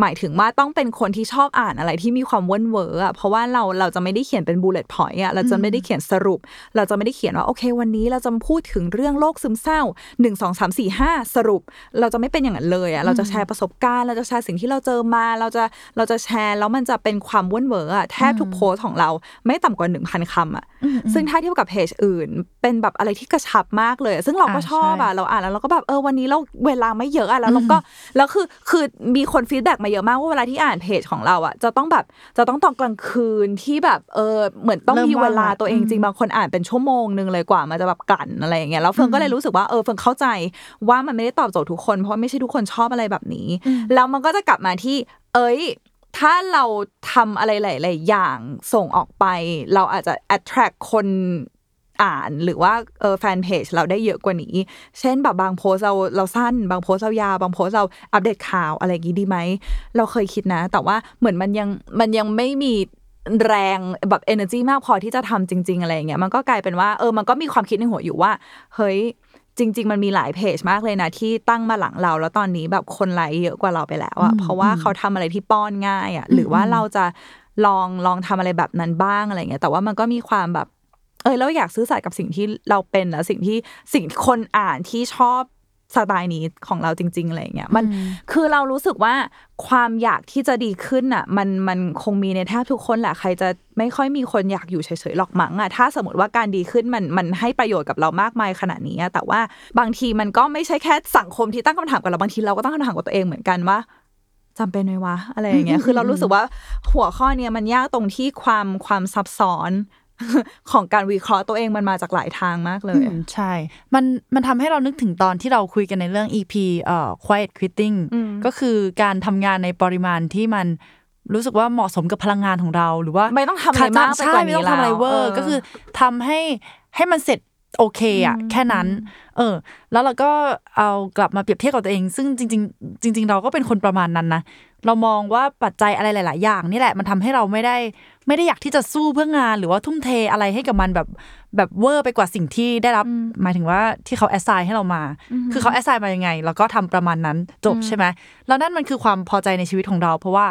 หมายถึงว่าต้องเป็นคนที่ชอบอ่านอะไรที่มีความเวิ่นเว้ออะเพราะว่าเราเราจะไม่ได้เขียนเป็น bullet point อะเราจะไม่ได้เขียนสรุป เราจะไม่ได้เขียนว่าโอเค วันนี้เราจะพูดถึงเรื่องโรคซึมเศร้าหนึ่งสองสามสี่ห้าสรุป เราจะไม่เป็นอย่างนั้นเลยอะเราจะแชร์ประสบการณ์ เราจะแชร์สิ่งที่เราเจอมา เราจะเราจะแชร์แล้วมันจะเป็นความเวิ่นเว้ออะแทบทุกโพสต์ของเราไม่ต่ำกว่าหนึ่งพันคำอะซึ่งถ้าเทียบกับเพจอื่น เป็นแบบอะไรที่กระชับมากเลยอะซึ่งเราก็อ่าชอบใช่อะเราอ่านแล้วเราก็แบบเออวันนี้เราเวลาไม่เยอะอะแล้วเราก็แล้วคือคือมีคน feedback มาเยอะมากว่าเวลาที่อ่านเพจของเราอะจะต้องแบบจะต้องตอนกลางคืนที่แบบเออเหมือนต้องเริ่มมีเวลาว่างละตัวเองจริงบางคนอ่านเป็นชั่วโมงนึงเลยกว่ามันจะแบบกลั่นอะไรอย่างเงี้ยแล้วเฟืองก็เลยรู้สึกว่าเออเฟืองเข้าใจว่ามันไม่ได้ตอบโจทย์ทุกคน เพราะว่าไม่ใช่ทุกคนชอบอะไรแบบนี้แล้วมันก็จะกลับมาที่ เอ้ยถ้าเราทำอะไรหลาย ๆ อย่างส่งออกไป เราอาจจะ attract คน อ่านหรือว่าเออแฟนเพจเราได้เยอะกว่านี้ เช่นแบบบางโพสต์เราเราสั้น บางโพสต์เรายาว บางโพสต์เราอัปเดตข่าวอะไรอย่างงี้ดีไหม เราเคยคิดนะ แต่ว่าเหมือนมันยังมันยังไม่มีแรงแบบ energy มากพอที่จะทำจริง ๆ อะไรอย่างเงี้ยมันก็กลายเป็นว่าเออมันก็มีความคิดในหัวอยู่ว่า เฮ้ยจริง ๆ มันมีหลายเพจมากเลยนะที่ตั้งมาหลังเรา แล้วตอนนี้แบบคนไลค์เยอะกว่าเราไปแล้วอะเพราะว่าเขาทำอะไรที่ป้อนง่ายอะหรือว่าเราจะลองลองทำอะไรแบบนั้นบ้างอะไรเงี้ยแต่ว่ามันก็มีความแบบเออเราอยากซื้อสัตย์กับสิ่งที่เราเป็นแล้วสิ่งที่สิ่งที่คนอ่านที่ชอบสไตล์นี้ของเราจริงๆอะไรเงี้ยมันคือเรารู้สึกว่าความอยากที่จะดีขึ้นอะ มันมันคงมีในแทบทุกคนแหละใครจะไม่ค่อยมีคนอยากอยู่เฉยๆหรอกมั้งอะถ้าสมมติว่าการดีขึ้นมันมันให้ประโยชน์กับเรามากมายขนาดนี้อะแต่ว่าบางทีมันก็ไม่ใช่แค่สังคมที่ตั้งคำถามกับเราบางทีเราก็ตั้งคำถามกับตัวเองเหมือนกันว่าจำเป็นไหมวะอะไรอย่างเงี้ยคือเรารู้สึกว่าหัวข้อเนี้ยมันยากตรงที่ความความซับซ้อน ของการวิเคราะห์ตัวเองมันมาจากหลายทางมากเลยอืมใช่ มันมันทำให้เรานึกถึงตอนที่เราคุยกันในเรื่อง EP เอ่อ quiet quitting ก็คือการทำงานในปริมาณที่มันรู้สึกว่าเหมาะสมกับพลังงานของเรา หรือว่าไม่ต้องทำอะไรมากไปใช่กว่านี้ไม่ต้องทำอะไรแล้วเวอร์เออก็คือทำให้ให้มันเสร็จโอเคอะแค่นั้น เออ แล้วเราก็เอากลับมาเปรียบเทียบกับตัวเอง ซึ่งจริง ๆ จริง ๆ เราก็เป็นคนประมาณนั้นนะเรามองว่าปัจจัยอะไรหลาย ๆ อย่างนี่แหละมันทำให้เราไม่ได้ ไม่ได้อยากที่จะสู้เพื่องาน หรือว่าทุ่มเทอะไรให้กับมันแบบแบบเวอร์ไปกว่าสิ่งที่ได้รับ หมายถึงว่าที่เขาแอสไซน์ให้เรามา คือเขาแอสไซน์มายังไงเราก็ทำประมาณนั้นจบใช่ไหมแล้วนั่นมันคือความพอใจในชีวิตของเรา เพราะว่า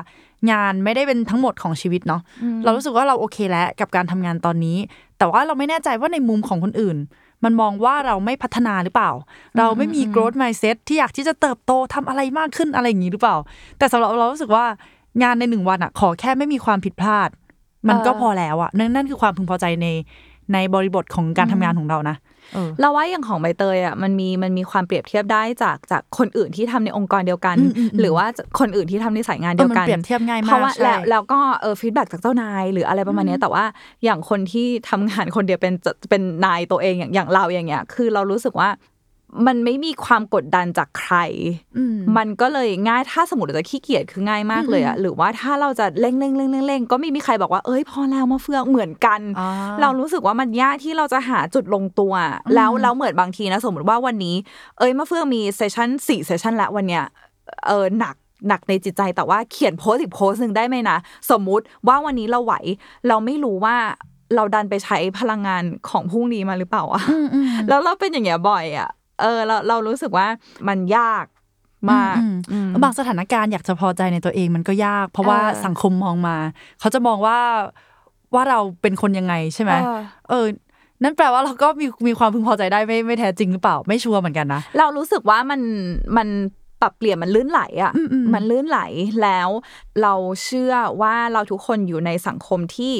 งานไม่ได้เป็นทั้งหมดของชีวิตเนาะเรารู้สึกว่าเราโอเคแล้วกับการทำงานตอนนี้ แต่ว่าเราไม่แน่ใจว่าในมุมของคนอื่น มันมองว่าเราไม่พัฒนาหรือเปล่า เราไม่มี growth mindset ที่อยากที่จะเติบโตทำอะไรมากขึ้นอะไรอย่างนี้หรือเปล่า แต่สำหรับเรารู้สึกว่างานในหนึ่งวันอะขอแค่ไม่มีความผิดพลาด มันก็เออพอแล้วอะนั่นนั่นคือความพึงพอใจในในบริบทของการทำงานของเรานะเออเราว่าอย่างของใบเตยอะมันมีมันมีความเปรียบเทียบได้จากจากคนอื่นที่ทำในองค์กรเดียวกันอืมอืมอืมหรือว่าคนอื่นที่ทำในสายงานเดียวกันเออมันเปรียบเทียบง่ายมากเพราะว่าใช่แล้วแล้วก็เออฟีดแบ็จากเจ้านายหรืออะไรประมาณเนี้ยแต่ว่าอย่างคนที่ทำงานคนเดียวเป็นจะเป็นนายตัวเองอย่างอย่างเราอย่างเงี้ยคือเรารู้สึกว่า มันไม่มีความกดดันจากใครอืมมันก็เลยง่าย ถ้าสมมติเราจะขี้เกียจคือง่ายมากเลยอะหรือว่าถ้าเราจะเร่งเร่งเร่งเร่งเร่งก็ไม่มีใครบอกว่า เอ้ย พอแล้วมาเฟืองเหมือนกันอ่าเรารู้สึกว่ามันยากที่เราจะหาจุดลงตัว แล้วแล้วเหมือนบางทีนะ สมมติว่าวันนี้ เอ้ยมาเฟืองมี session สี่ session ละวันเนี้ย เออหนักหนักในจิตใจแต่ว่าเขียนโพสต์อีกโพสต์หนึ่งได้ไหมนะ สมมุติว่าวันนี้เราไหว เราไม่รู้ว่าเราดันไปใช้พลังงานของพรุ่งนี้มาหรือเปล่าอะอืมอืมแล้วเราเป็นอย่างเงี้ยบ่อยอะ เออเราเรารู้สึกว่ามันยากมากอืมอืมบางสถานการณ์อยากจะพอใจในตัวเองมันก็ยาก เพราะว่าเออสังคมมองมา เขาจะมองว่าว่าเราเป็นคนยังไงใช่ไหมเออเออ นั่นแปลว่าเราก็มีมีความพึงพอใจได้ไม่ไม่แท้จริงหรือเปล่าไม่ชัวร์เหมือนกันนะเรารู้สึกว่ามันมันปรับเปลี่ยนมันลื่นไหลอะอืมอืมมันลื่นไหลแล้ว เราเชื่อว่าเราทุกคนอยู่ในสังคมที่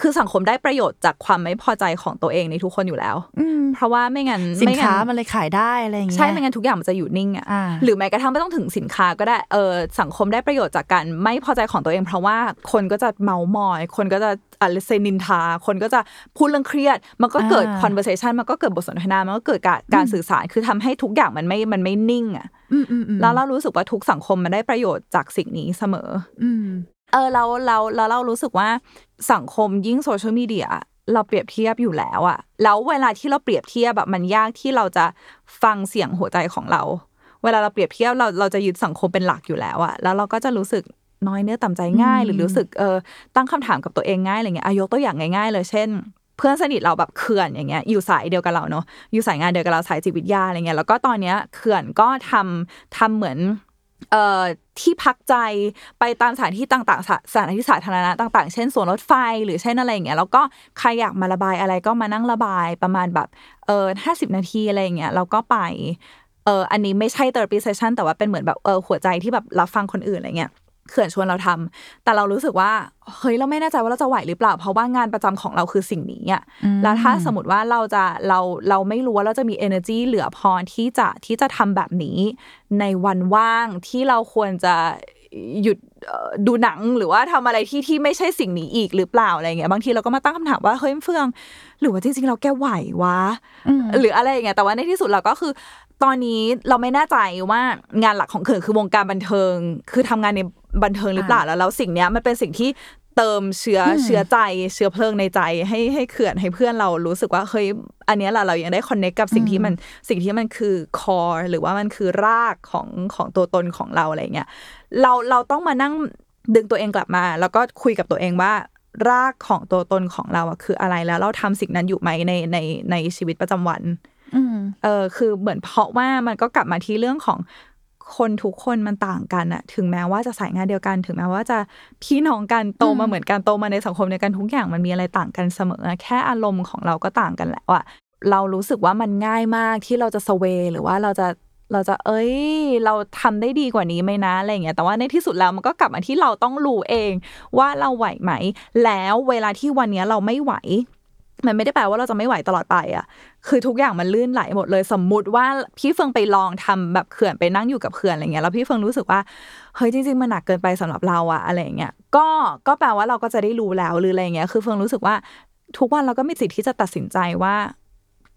คือสังคมได้ประโยชน์จากความไม่พอใจของตัวเองในทุกคนอยู่แล้วอืมเพราะว่าไม่งั้นสินไม่งั้ค้ามันเลยขายได้อะไรอย่างเงี้ยใช่ไม่งั้นทุกอย่างมันจะอยู่นิ่งอะอ่าหรือแม้กระทั่งไม่ต้องถึงสินค้าก็ได้เออสังคมได้ประโยชน์จากการไม่พอใจของตัวเอง เพราะว่าคนก็จะเมามอย คนก็จะอะไรเซนินทา คนก็จะพูดเรื่องเครียด มันก็เกิดอ่า conversation มันก็เกิดบทสนทนามันก็เกิดการการสื่อสารคือทำให้ทุกอย่างมันไม่มันไม่นิ่งอะอืมอืมอืมแล้วเรารู้สึกว่าทุกสังคมมันได้ประโยชน์จากสิ่งนี้เสมออืม เออเราเราเราเรารู้สึกว่าสังคมยิ่งโซเชียลมีเดียเราเปรียบเทียบอยู่แล้วอะแล้วเวลาที่เราเปรียบเทียบแบบมันยากที่เราจะฟังเสียงหัวใจของเรา เวลาเราเปรียบเทียบเราเราจะยึดสังคมเป็นหลักอยู่แล้วอะแล้วเราก็จะรู้สึกน้อยเนื้อต่ำใจง่ายอืมหรือรู้สึกเออตั้งคำถามกับตัวเองง่ายอะไรเงี้ยอายกตัวอย่างง่ายๆเลยเช่น เพื่อนสนิทเราแบบเขื่อนอย่างเงี้ยอยู่สายเดียวกับเราเนาะอยู่สายงานเดียวกับเราสายจิตวิทยาอะไรเงี้ยแล้วก็ตอนเนี้ยเขื่อนก็ทำทำเหมือนเอ่อ ที่พักใจไปตามสถานที่ต่างๆสถานที่สาธารณะต่าง ๆ เช่นสวนรถไฟหรือเช่นอะไรอย่างเงี้ยแล้วก็ใครอยากมาระบายอะไรก็มานั่งระบายประมาณแบบเออห้าสิบนาทีอะไรอย่างเงี้ยเราก็ไปเอออันนี้ไม่ใช่ therapy session แต่ว่าเป็นเหมือนแบบเออหัวใจที่แบบรับฟังคนอื่นอะไรเงี้ย เขื่อนชวนเราทำแต่เรารู้สึกว่าเฮ้ยเราไม่แน่ใจว่าเราจะไหวหรือเปล่า เพราะว่างานประจำของเราคือสิ่งนี้อะอืมแล้วถ้าสมมติว่าเราจะเราเราไม่รู้ว่าเราจะมี energy เหลือพอที่จะที่จะทำแบบนี้ ในวันว่างที่เราควรจะหยุดเอ่อดูหนังหรือว่าทำอะไรที่ที่ไม่ใช่สิ่งนี้อีกหรือเปล่าอะไรเงี้ยบางทีเราก็มาตั้งคำถามว่าเฮ้ยเฟือง หรือว่าจริงๆเราแกไหววะอืมหรืออะไรอย่างเงี้ยแต่ว่าในที่สุดเราก็คือ ตอนนี้เราไม่แน่ใจว่างานหลักของเขื่อนคือวงการบันเทิง คือทำงานในบันเทิงหรือเปล่าแล้วแล้วสิ่งเนี้ยมันเป็นสิ่งที่เติมเชื้ออเชื้อใจเชื้อเพลิงในใจ ให้ให้เขื่อนให้เพื่อนเรารู้สึกว่าเฮ้ยอันเนี้ยแหละเรายังได้คอนเนคกับสิ่งที่มันสิ่งที่มันคือคอหรือว่ามันคือรากของของตัวตนของเราอะไรเงี้ยเราเราต้องมานั่งดึงตัวเองกลับมา แล้วก็คุยกับตัวเองว่ารากของตัวตนของเราอะคืออะไรแล้วเราทำสิ่งนั้นอยู่ไหมในในในชีวิตประจำวันอืม เออคือเหมือนเพราะว่ามันก็กลับมาที่เรื่องของคนทุกคนมันต่างกันอะถึงแม้ว่าจะสายงานเดียวกัน ถึงแม้ว่าจะพี่น้องกันโตมาเหมือนกันโตมาในสังคมเดียวกันทุกอย่างมันมีอะไรต่างกันเสมอ แค่อารมณ์ของเราก็ต่างกันแหล้วอะเรารู้สึกว่ามันง่ายมากที่เราจะสเวหรือว่าเราจะเราจะเอ้ย เราทำได้ดีกว่านี้ไหมนะอะไรเงี้ยแต่ว่าในที่สุดแล้วมันก็กลับมาที่เราต้องรู้เองว่าเราไหวไหม แล้วเวลาที่วันนี้เราไม่ไหว มันไม่ได้แปลว่าเราจะไม่ไหวตลอดไปอะคือทุกอย่างมันลื่นไหลหมดเลย สมมุติว่าพี่เฟิงไปลองทำแบบเขื่อนไปนั่งอยู่กับเขื่อนอะไรเงี้ย แล้วพี่เฟิงรู้สึกว่า เฮ้ยจริง ๆ มันหนักเกินไปสำหรับเราอะอะไรอย่างเงี้ย ก็ ก็แปลว่าเราก็จะได้รู้แล้วหรืออะไรเงี้ย คือเฟิงรู้สึกว่าทุกวันเราก็มีสิทธิ์ที่จะตัดสินใจว่า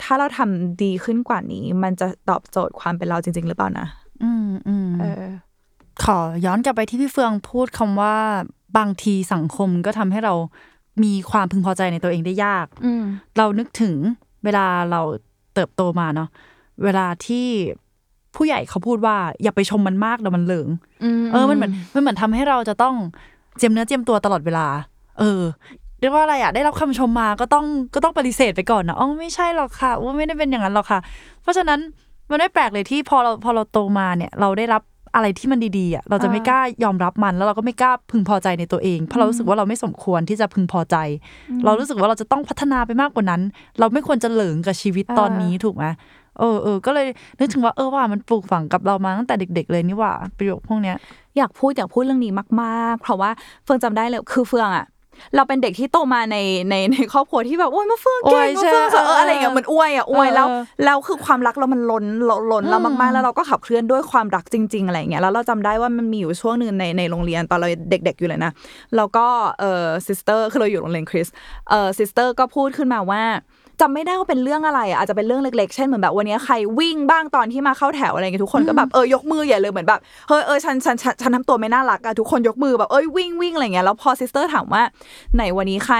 ถ้าเราทำดีขึ้นกว่านี้ มันจะตอบโจทย์ความเป็นเราจริง ๆ หรือเปล่านะ อืมอืมเออ ขอย้อนกลับไปที่พี่เฟืองพูดคำว่าบางทีสังคมก็ทำให้เรา มีความพึงพอใจในตัวเองได้ยากอืมเรานึกถึงเวลาเราเติบโตมาเนาะเวลาที่ผู้ใหญ่เขาพูดว่า อย่าไปชมมันมากเดี๋ยวมันเหลิงเออมันเหมือนมันเหมือนทำให้เราจะต้องเจียมเนื้อเจียมตัวตลอดเวลา เออเรียกว่าอะไรอะได้รับคำชมมาก็ต้องก็ต้องปฏิเสธไปก่อนนะอ๋อไม่ใช่หรอกค่ะว่าไม่ได้เป็นอย่างนั้นหรอกค่ะ เพราะฉะนั้นมันไม่แปลกเลยที่พอเราพอเราโตมาเนี่ย เราได้รับ อะไรที่มันดีๆอะเราจะไม่กล้ายอมรับมันแล้วเราก็ไม่กล้าพึงพอใจในตัวเอง เพราะเรารู้สึกว่าเราไม่สมควรที่จะพึงพอใจ เรารู้สึกว่าเราจะต้องพัฒนาไปมากกว่านั้น เราไม่ควรจะเหลิงกับชีวิตตอนนี้ถูกไหมเออเออก็เลยนึกถึงว่าเออว่ามันปลูกฝังกับเรามาตั้งแต่เด็ก ๆ เลยนี่หว่าประโยคพวกเนี้ยอยากพูดอยากพูดเรื่องนี้มาก ๆ เพราะว่าเฟืองจำได้เลยคือเฟืองอะ เราเป็นเด็กที่โตมาในในในครอบครัวที่แบบโอ้ยมาเฟืองเก่งอวยมาเฟืองใช่เอออะไรอย่างเงี้ยเหมือนอวยอะอวยแล้วเออแล้วคือความรักเรามันล้นล้นล้นเรามากๆ แล้วเราก็ขับเคลื่อนด้วยความรักจริง ๆ อะไรอย่างเงี้ยแล้วเราจำได้ว่ามันมีอยู่ช่วงหนึ่งในในโรงเรียนตอนเราเด็ก ๆอยู่เลยนะแล้วก็เออซิสเตอร์คือเราอยู่โรงเรียนคริสต์เออซิสเตอร์ก็พูดขึ้นมาว่า จำไม่ได้ว่าเป็นเรื่องอะไรอะอาจจะเป็นเรื่องเล็กๆ เช่นเหมือนแบบวันนี้ใครวิ่งบ้างตอนที่มาเข้าแถวอะไรเงี้ยทุกคนก็แบบเออยกมือใหญ่เลยเหมือนแบบเฮ้ยเออฉันฉันฉันฉันทำตัวไม่น่ารักอะทุกคนยกมือแบบเอ้ยวิ่งวิ่งอะไรเงี้ยแล้วพอซิสเตอร์ถามว่าไหนวันนี้ใคร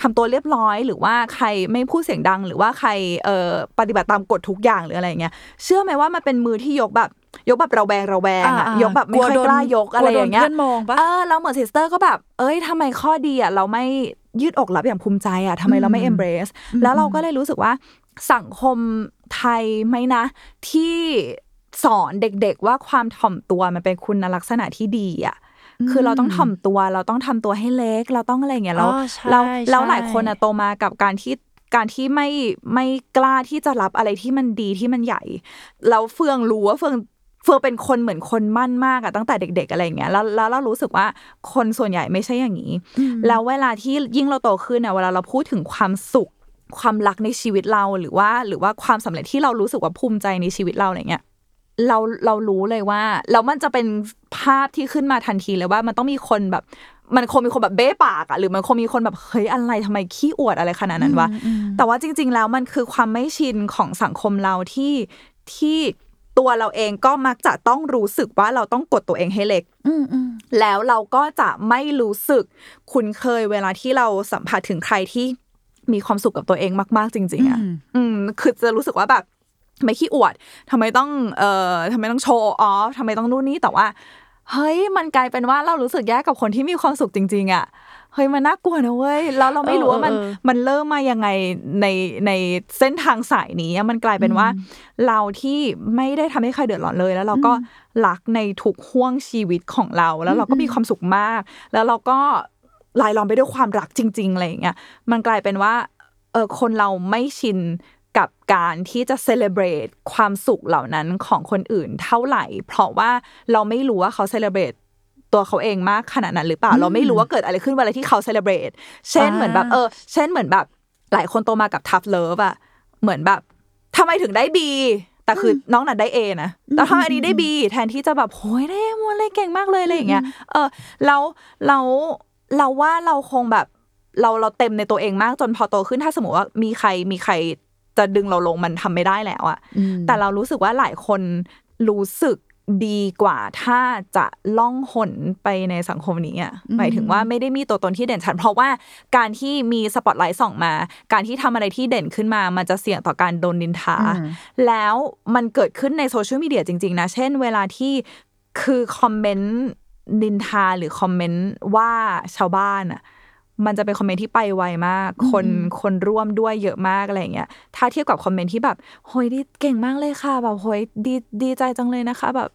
ทำตัวเรียบร้อย หรือว่าใครไม่พูดเสียงดัง หรือว่าใครเอ่อปฏิบัติตามกฎทุกอย่างหรืออะไรเงี้ยเชื่อไหมว่ามันเป็นมือที่ยกแบบ ยกแบบระแวงระแวงอะอ่าๆยกแบบไม่ค่อยกล้ายกอะไรอย่างเงี้ยกลัวโดนเพื่อนมองปะเออแล้วเหมือนซิสเตอร์ก็แบบ เอ้ยทำไมข้อดีอะเราไม่ยืดอกรับอย่างภูมิใจอะทำไมเราไม่ embrace แล้วเราก็เลยรู้สึกว่าสังคมไทยไหมนะ ที่สอนเด็กๆว่าความถ่อมตัวมันเป็นคุณลักษณะที่ดีอะคือเราต้องถ่อมตัวเราต้องทำตัวให้เล็ก เราต้องอะไรอย่างเงี้ยแล้วอ๋อใช่แล้วแล้วใช่หลายคนอะโตมากับการที่การที่ไม่ไม่กล้าที่จะรับอะไรที่มันดีที่มันใหญ่แล้วเฟืองรู้ว่าเฟือง เฟืองเป็นคนเหมือนคนมั่นมากอะตั้งแต่เด็ก ๆ อะไรอย่างเงี้ยแล้วแล้วเรารู้สึกว่าคนส่วนใหญ่ไม่ใช่อย่างนี้ แล้วเวลาที่ยิ่งเราโตขึ้นเนี่ยเวลาเราพูดถึงความสุขความรักในชีวิตเราหรือว่า หรือว่าความสำเร็จที่เรารู้สึกว่าภูมิใจในชีวิตเราอะไรเงี้ยเราเรารู้เลยว่าแล้วมันจะเป็นภาพที่ขึ้นมาทันทีเลยว่ามันต้องมีคนแบบ มันคงมีคนแบบเบ้ปากอะหรือมันคงมีคนแบบเฮ้ยอะไรทำไมขี้อวดอะไรขนาดนั้นวะแต่ว่าจริง ๆ แล้วมันคือความไม่ชินของสังคมเราที่ที่ ตัวเราเองก็มักจะต้องรู้สึกว่าเราต้องกดตัวเองให้เล็กอืมอืมแล้วเราก็จะไม่รู้สึก คุ้นเคยเวลาที่เราสัมผัสถึงใครที่มีความสุขกับตัวเองมาก ๆ จริง ๆอะอืมอืมคือจะรู้สึกว่าแบบทำไมขี้อวดทำไมต้อง เอ่อทำไมต้องโชว์ออฟทำไมต้องนู่นนี่แต่ว่า เฮ้ย มันกลายเป็นว่าเรารู้สึกแย่กับคนที่มีความสุขจริง ๆ อะ เฮ้ยมันน่ากลัวนะเว้ยแล้วเราไม่รู้ว่ามันเออเออมันเริ่มมายังไงในในเส้นทางสายนี้อะมันกลายเป็นว่า เราที่ไม่ได้ทำให้ใครเดือดร้อนเลย แล้วเราก็รักในทุกช่วงชีวิตของเรา แล้วเราก็มีความสุขมาก แล้วเราก็รายล้อมไปด้วยความรักจริงๆอะไรอย่างเงี้ยมันกลายเป็นว่าเออคนเราไม่ชินกับการที่จะ celebrate ความสุขเหล่านั้นของคนอื่นเท่าไหร่ เพราะว่าเราไม่รู้ว่าเขา celebrate ตัวเขาเองมากขนาดนั้นหรือเปล่า เราไม่รู้ว่าเกิดอะไรขึ้นเวลาที่เขา celebrate เช่นอ่าเหมือนแบบเออ เช่นเหมือนแบบหลายคนโตมากับ tough love อะเหมือนแบบทำไมถึงได้บีแต่คือน้องน่ะได้เอนะแต่ถ้าอันนี้ได้บีแทนที่จะแบบโอ้ยได้มวลเลยเก่งมากเลยอะไรอย่างเงี้ย เออแล้วเราเราว่าเราคงแบบเราเราเต็มในตัวเองมากจนพอโตขึ้นถ้าสมมติว่ามีใครมีใครจะดึงเราลงมันทำไม่ได้แล้วอะอืมแต่เรารู้สึกว่าหลายคนรู้สึก ดีกว่าถ้าจะล่องหนไปในสังคมนี้อะหมายถึงว่าไม่ได้มีตัวตนที่เด่นชัดเพราะว่าการที่มีสปอตไลท์ส่องมา การที่ทำอะไรที่เด่นขึ้นมา มันจะเสี่ยงต่อการโดนนินทาอืมแล้วมันเกิดขึ้นในโซเชียลมีเดียจริง ๆ นะ เช่น เวลาที่คือคอมเมนต์นินทาหรือคอมเมนต์ว่าชาวบ้านอะมันจะเป็นคอมเมนต์ที่ไปไวมาก คนคนร่วมด้วยเยอะมากอะไรอย่างเงี้ย ถ้าเทียบกับคอมเมนต์ที่แบบโหยดีเก่งมากเลยค่ะ แบบโหยดีดีใจจังเลยนะคะ แบบ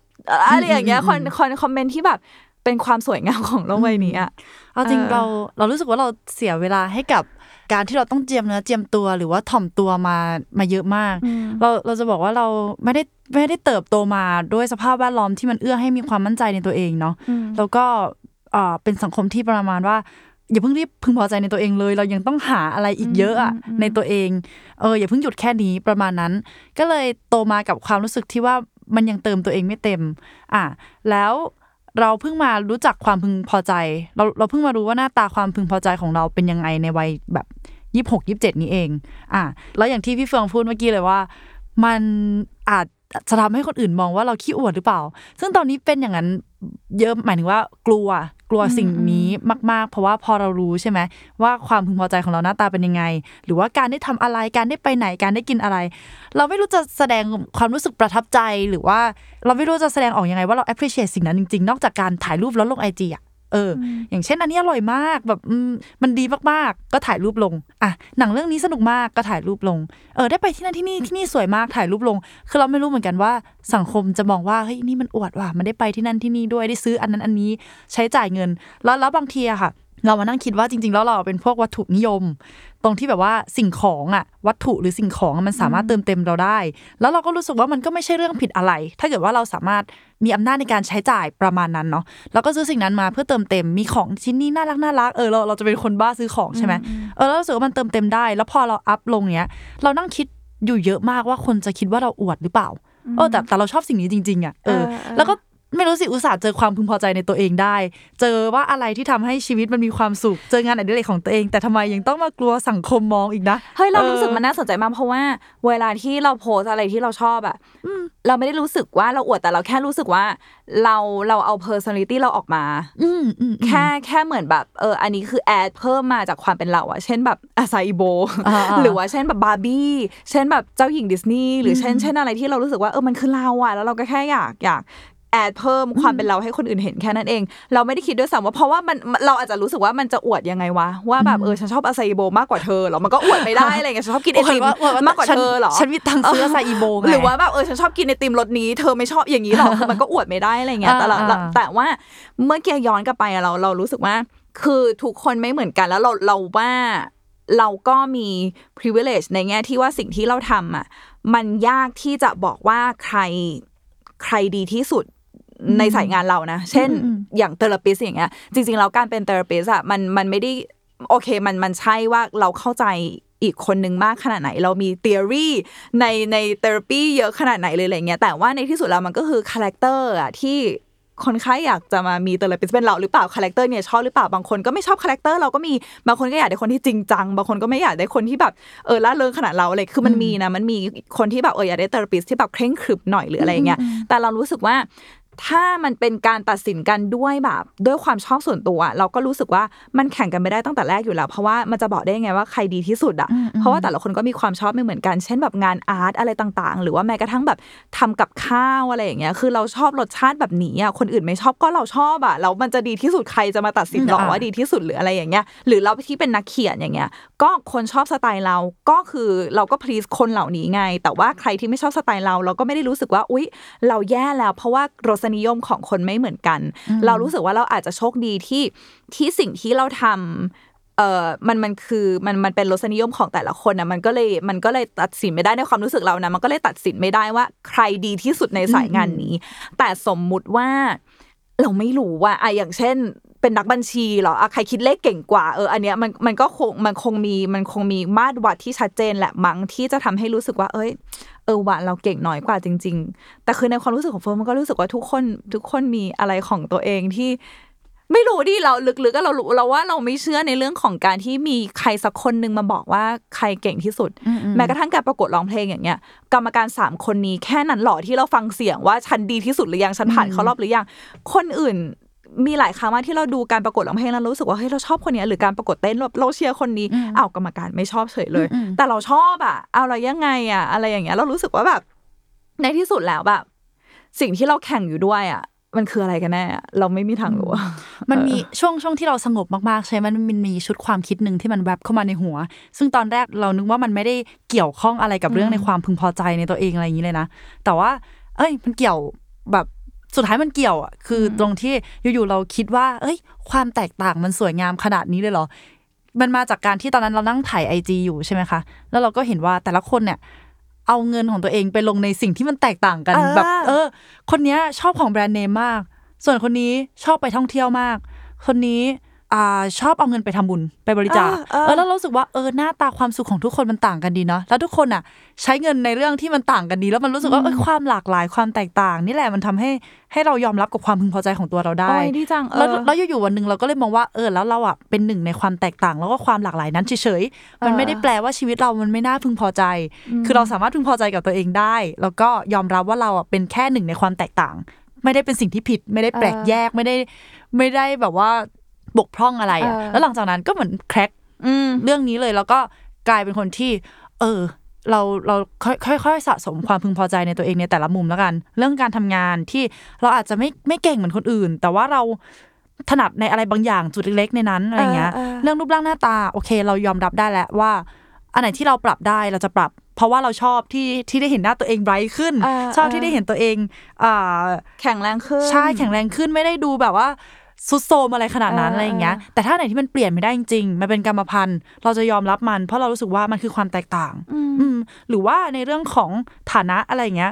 อะไรอย่างเงี้ยคนคนคอมเมนต์ที่แบบเป็นความสวยงามของโลกใบนี้อะเอาจริงเออเราเรารู้สึกว่าเราเสียเวลาให้กับการที่เราต้องเจียมเนื้อเจียมตัวหรือว่าถ่อมตัวมามาเยอะมาก เราเราจะบอกว่าเราไม่ได้ไม่ได้เติบโตมาด้วยสภาพแวดล้อมที่มันเอื้อให้มีความมั่นใจในตัวเองเนาะแล้วก็อ่าเป็นสังคมที่ประมาณว่าอย่าเพิ่งรีบพึงพอใจในตัวเองเลย เรายังต้องหาอะไรอีกเยอะอะในตัวเองเอออย่าเพิ่งหยุดแค่นี้ประมาณนั้น ก็เลยโตมากับความรู้สึกที่ว่า มันยังเติมตัวเองไม่เต็ม อะแล้วเราเพิ่งมารู้จักความพึงพอใจ เราเราเพิ่งมารู้ว่าหน้าตาความพึงพอใจของเราเป็นยังไงในวัยแบบยี่หกยี่เจ็ดนี้เอง อะแล้วอย่างที่พี่เฟืองพูดเมื่อกี้เลยว่า มันอาจจะทำให้คนอื่นมองว่าเราขี้อวดหรือเปล่า ซึ่งตอนนี้เป็นอย่างนั้นเยอะหมายถึงว่ากลัว กลัวสิ่งนี้มาก ๆ เพราะว่าพอเรารู้ใช่ไหมว่าความพึงพอใจของเราหน้าตาเป็นยังไง หรือว่าการได้ทำอะไรการได้ไปไหนการได้กินอะไร เราไม่รู้จะแสดงความรู้สึกประทับใจหรือว่าเราไม่รู้จะแสดงออกยังไงว่าเรา appreciate สิ่งนั้นจริง ๆ นอกจากการถ่ายรูปแล้วลงไอจีอะ เอออ อย่างเช่นอันนี้อร่อยมากแบบอืมมันดีมากๆ ก็ถ่ายรูปลง อะ หนังเรื่องนี้สนุกมากก็ถ่ายรูปลง เออ ได้ไปที่นั่นที่นี่ที่นี่สวยมากถ่ายรูปลง คือเราไม่รู้เหมือนกันว่า สังคมจะมองว่าเฮ้ยนี่มันอวดว่ะมันได้ไปที่นั่นที่นี่ด้วยได้ซื้ออันนั้นอันนี้ใช้จ่ายเงิน แล้วแล้วบางทีอะค่ะ เรามานั่งคิดว่าจริง ๆ แล้วเราเป็นพวกวัตถุนิยม ตรงที่แบบว่าสิ่งของอะวัตถุหรือสิ่งของอะมันสามารถเติมเต็มเราได้ แล้วเราก็รู้สึกว่ามันก็ไม่ใช่เรื่องผิดอะไร ถ้าเกิดว่าเราสามารถ มีอำนาจในการใช้จ่ายประมาณนั้นเนาะเราก็ซื้อสิ่งนั้นมาเพื่อเติมเต็มมีของชิ้นนี้น่ารักน่ารักเออเราเราจะเป็นคนบ้าซื้อของใช่ไหมเออแล้วรู้สึกว่ามันเติมเต็มได้ แล้วพอเราอัพลงเนี้ย เรานั่งคิดอยู่เยอะมากว่าคนจะคิดว่าเราอวดหรือเปล่าเออแต่แต่เราชอบสิ่งนี้จริงๆอะเออ แล้วก็ไม่รู้สิอุตส่าห์เจอความพึงพอใจในตัวเองได้ เจอว่าอะไรที่ทำให้ชีวิตมันมีความสุข เจองานอดิเรกของตัวเอง แต่ทำไมยังต้องมากลัวสังคมมองอีกนะ เฮ้ยเราออรู้สึกมันน่าสนใจมากเพราะว่า เวลาที่เราโพสอะไรที่เราชอบอะ เราไม่ได้รู้สึกว่าเราอวดแต่เราแค่รู้สึกว่า เราเราเอา personality เราออกมาอืมอืมแค่แค่เหมือนแบบเอออันนี้คือแอดเพิ่มมาจากความเป็นเราอะเช่นแบบอาซาอิโบอ่าๆหรือว่าเช่นแบบบาร์บี้เช่นแบบเจ้าหญิงดิสนีย์หรือเช่นเช่นอะไรที่เรารู้สึกว่าเออมันคือเราอะแล้วเราก็แค่อยากอยาก แอดเพิ่มความเป็นเราให้คนอื่นเห็นแค่นั้นเอง เราไม่ได้คิดด้วยซ้ำว่าเพราะว่ามันเราอาจจะรู้สึกว่ามันจะอวดยังไงวะว่าแบบเออฉันชอบอาซาอิโบมากกว่าเธอเหรอมันก็อวดไม่ได้อะไรเงี้ยฉันชอบกินไอติมโยว่มากกว่าเธอเหรอฉันมีตังค์ซื้ออาซาอีโบไงหรือว่าแบบเออฉันชอบกินไอติมรสนี้เธอไม่ชอบอย่างนี้หรอกคือมันก็อวดไม่ได้อะไรเงี้ยแต่เราอ่าเราแต่ว่าเมื่อกี้ย้อนกลับไปอะเราเรารู้สึกว่า คือทุกคนไม่เหมือนกันแล้วเราเราว่าเราก็มี privilege ในแง่ที่ว่าสิ่งที่เราทำอะ มันยากที่จะบอกว่าใครใครดีที่สุด ในสายงานเรานะ เช่น อย่าง therapist อย่างเงี้ย จริงๆแล้วการเป็น therapist อะมันมันไม่ได้โอเคมันมันใช่ว่าเราเข้าใจอีกคนนึงมากขนาดไหน เรามี theory ในใน therapy เยอะขนาดไหนเลยอะไรเงี้ยแต่ว่าในที่สุดแล้วมันก็คือ character อะที่คนไข้อยากจะมามี therapist เป็นเราหรือเปล่า character เนี่ยชอบหรือเปล่าบางคนก็ไม่ชอบ character เราก็มีบางคนก็อยากได้คนที่จริงจังบางคนก็ไม่อยากได้คนที่แบบเออล่าเริงขนาดเราเลยคือมันมีนะมันมีคนที่แบบเอออยากได้เทอราปิสที่แบบเคร่งครึมหน่อยหรืออะไรเงี้ยแต่เรารู้สึกว่า ถ้ามันเป็นการตัดสินกันด้วยแบบ ด้วยความชอบส่วนตัว เราก็รู้สึกว่ามันแข่งกันไม่ได้ตั้งแต่แรกอยู่แล้ว เพราะว่ามันจะบอกได้ยังไงว่าใครดีที่สุดอะเพราะว่าแต่ละคนก็มีความชอบไม่เหมือนกัน เช่นแบบงานอาร์ตอะไรต่างๆ หรือว่าแม้กระทั่งแบบทำกับข้าวอะไรอย่างเงี้ยคือเราชอบรสชาติแบบนี้อะคนอื่นไม่ชอบก็เราชอบอะแล้วมันจะดีที่สุดใครจะมาตัดสินหรอว่าดีที่สุดหรืออะไรอย่างเงี้ยหรือเราที่เป็นนักเขียนอย่างเงี้ย ก็คนชอบสไตล์เราก็คือเราก็พลีสคนเหล่านี้ไง แต่ว่าใครที่ไม่ชอบสไตล์เรา เราก็ไม่ได้รู้สึกว่าอุ๊ย เราแย่แล้ว เพราะว่ารสนิยมของคนไม่เหมือนกัน เรารู้สึกว่าเราอาจจะโชคดีที่ที่สิ่งที่เราทำเอ่อมันมันคือมันมันเป็นรสนิยมของแต่ละคนนะมันก็เลยมันก็เลยตัดสินไม่ได้ในความรู้สึกเรานะมันก็เลยตัดสินไม่ได้ว่าใครดีที่สุดในสายงานนี้ แต่สมมุติว่าเราไม่รู้ว่าอะอย่างเช่น เป็นนักบัญชีเหรออะใครคิดเลขเก่งกว่าเอออันเนี้ยมันมันก็คงมันคงมีมันคงมีมาตรวัดที่ชัดเจนแหละมั้งที่จะทำให้รู้สึกว่า เอ้ย เออว่าเราเก่งน้อยกว่าจริง ๆ แต่คือในความรู้สึกของเฟิร์นมันก็รู้สึกว่าทุกคนทุกคนมีอะไรของตัวเองที่ไม่รู้ดิเราลึกๆก็เรารู้เราว่าเราไม่เชื่อในเรื่องของการที่มีใครสักคนหนึ่งมาบอกว่าใครเก่งที่สุด แม้กระทั่งการประกวดร้องเพลงอย่างเงี้ย กรรมการสามคนนี้แค่นั้นหรอที่เราฟังเสียงว่าฉันดีที่สุดหรือยังฉันผ่านเข้ารอบหรือยังคนอื่น มีหลายครั้งมากที่เราดูการประกวดร้องเพลงแล้วเรารู้สึกว่าเฮ้ยเราชอบคนเนี้ยหรือการประกวดเต้นเราเราเชียร์คนนี้อ้าวกรรมการไม่ชอบเฉยเลย แต่เราชอบอะเอาเรายังไงอะอะไรอย่างเงี้ยเรารู้สึกว่าแบบในที่สุดแล้วแบบสิ่งที่เราแข่งอยู่ด้วยอะมันคืออะไรกันแน่อะเราไม่มีทางรู้อะมันมีช่วงช่วงที่เราสงบมากๆ ใช่ไหมมันมันมีชุดความคิดหนึ่งที่มันแวบเข้ามาในหัว ซึ่งตอนแรกเรานึกว่ามันไม่ได้เกี่ยวข้องอะไรกับเรื่องในความพึงพอใจในตัวเองอะไรอย่างนี้เลยนะแต่ว่า เอ้ย มันเกี่ยวแบบ สุดท้ายมันเกี่ยวอะคือตรงที่อยู่ๆเราคิดว่า เอ้ย ความแตกต่างมันสวยงามขนาดนี้เลยเหรอ มันมาจากการที่ตอนนั้นเรานั่งถ่ายไอจอยู่ใช่ไหมคะ แล้วเราก็เห็นว่าแต่ละคนเนี่ยเอาเงินของตัวเองไปลงในสิ่งที่มันแตกต่างกันอ่าแบบ เออ คนเนี้ยชอบของแบรนด์เนมมาก ส่วนคนนี้ชอบไปท่องเที่ยวมาก คนนี้ อ่าชอบเอาเงินไปทำบุญไปบริจาคเออเออเออแล้วเรารู้สึกว่าเออหน้าตาความสุขของทุกคนมันต่างกันดีเนาะแล้วทุกคนอะ ใช้เงินในเรื่องที่มันต่างกันดี แล้วมันรู้สึกว่าเออความหลากหลายความแตกต่าง นี่แหละมันทำให้ให้เรายอมรับกับความพึงพอใจของตัวเราได้โอ้ยดีจังเออแล้วแล้วอยู่ๆวันหนึ่งเราก็เลยมองว่าเออแล้วเราอะเป็นหนึ่งในความแตกต่าง แล้วก็ความหลากหลายนั้นเฉยๆมันไม่ได้แปลว่าชีวิตเรามันไม่น่าพึงพอใจ คือเราสามารถพึงพอใจกับตัวเองได้ แล้วก็ยอมรับว่าเราอะเป็นแค่หนึ่งในความแตกต่าง ไม่ได้เป็นสิ่งที่ผิดไม่ได้แปลกแยกไม่ได้ไม่ได้แบบว่า บกพร่องอะไรอะเออแล้วหลังจากนั้นก็เหมือนแคร็กอืมเรื่องนี้เลยแล้วก็กลายเป็นคนที่ เออ เราเราค่อยค่อยๆสะสมความพึงพอใจในตัวเองในแต่ละมุมแล้วกัน เรื่องการทำงานที่เราอาจจะไม่ไม่เก่งเหมือนคนอื่น แต่ว่าเราถนัดในอะไรบางอย่างจุดเล็กๆในนั้นอะไรเงี้ยเออเออเรื่องรูปร่างหน้าตาโอเค เรายอมรับได้แล้วว่า อันไหนที่เราปรับได้เราจะปรับ เพราะว่าเราชอบที่ที่ได้เห็นหน้าตัวเองไบรท์ขึ้นเออชอบเออที่ได้เห็นตัวเองอ่าแข็งแรงขึ้นใช่แข็งแรงขึ้นไม่ได้ดูแบบว่า สุดโทรมอะไรขนาดนั้นเออออะไรอย่างเงี้ย แต่ถ้าไหนที่มันเปลี่ยนไม่ได้จริงๆ มันเป็นกรรมพันธุ์ เราจะยอมรับมัน เพราะเรารู้สึกว่ามันคือความแตกต่าง อืมหรือว่าในเรื่องของฐานะอะไรอย่างเงี้ย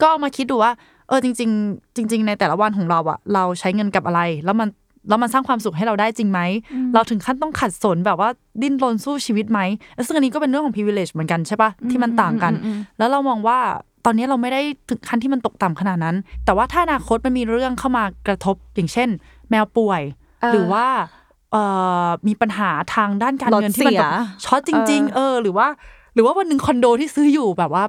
ก็เอามาคิดดูว่า เออจริง ๆ จริง ๆ ในแต่ละวันของเราอะเราใช้เงินกับอะไร แล้วมันแล้วมันสร้างความสุขให้เราได้จริงไหม เราถึงขั้นต้องขัดสนแบบว่าดิ้นรนสู้ชีวิตไหม ซึ่งอันนี้ก็เป็นเรื่องของ privilege เหมือนกันใช่ปะที่มันต่างกัน แล้วเรามองว่าตอนนี้เราไม่ได้ถึงขั้นที่มันตกต่ำขนาดนั้น แต่ว่าถ้าอนาคตมันมีเรื่องเข้ามากระทบอย่างเช่น แมวป่วยเออหรือว่าเอ่อมีปัญหาทางด้านการเงินรถที่มันแบบเสียช็อตจริง ๆ เออ หรือว่า หรือว่าวันหนึ่งคอนโดที่ซื้ออยู่แบบว่า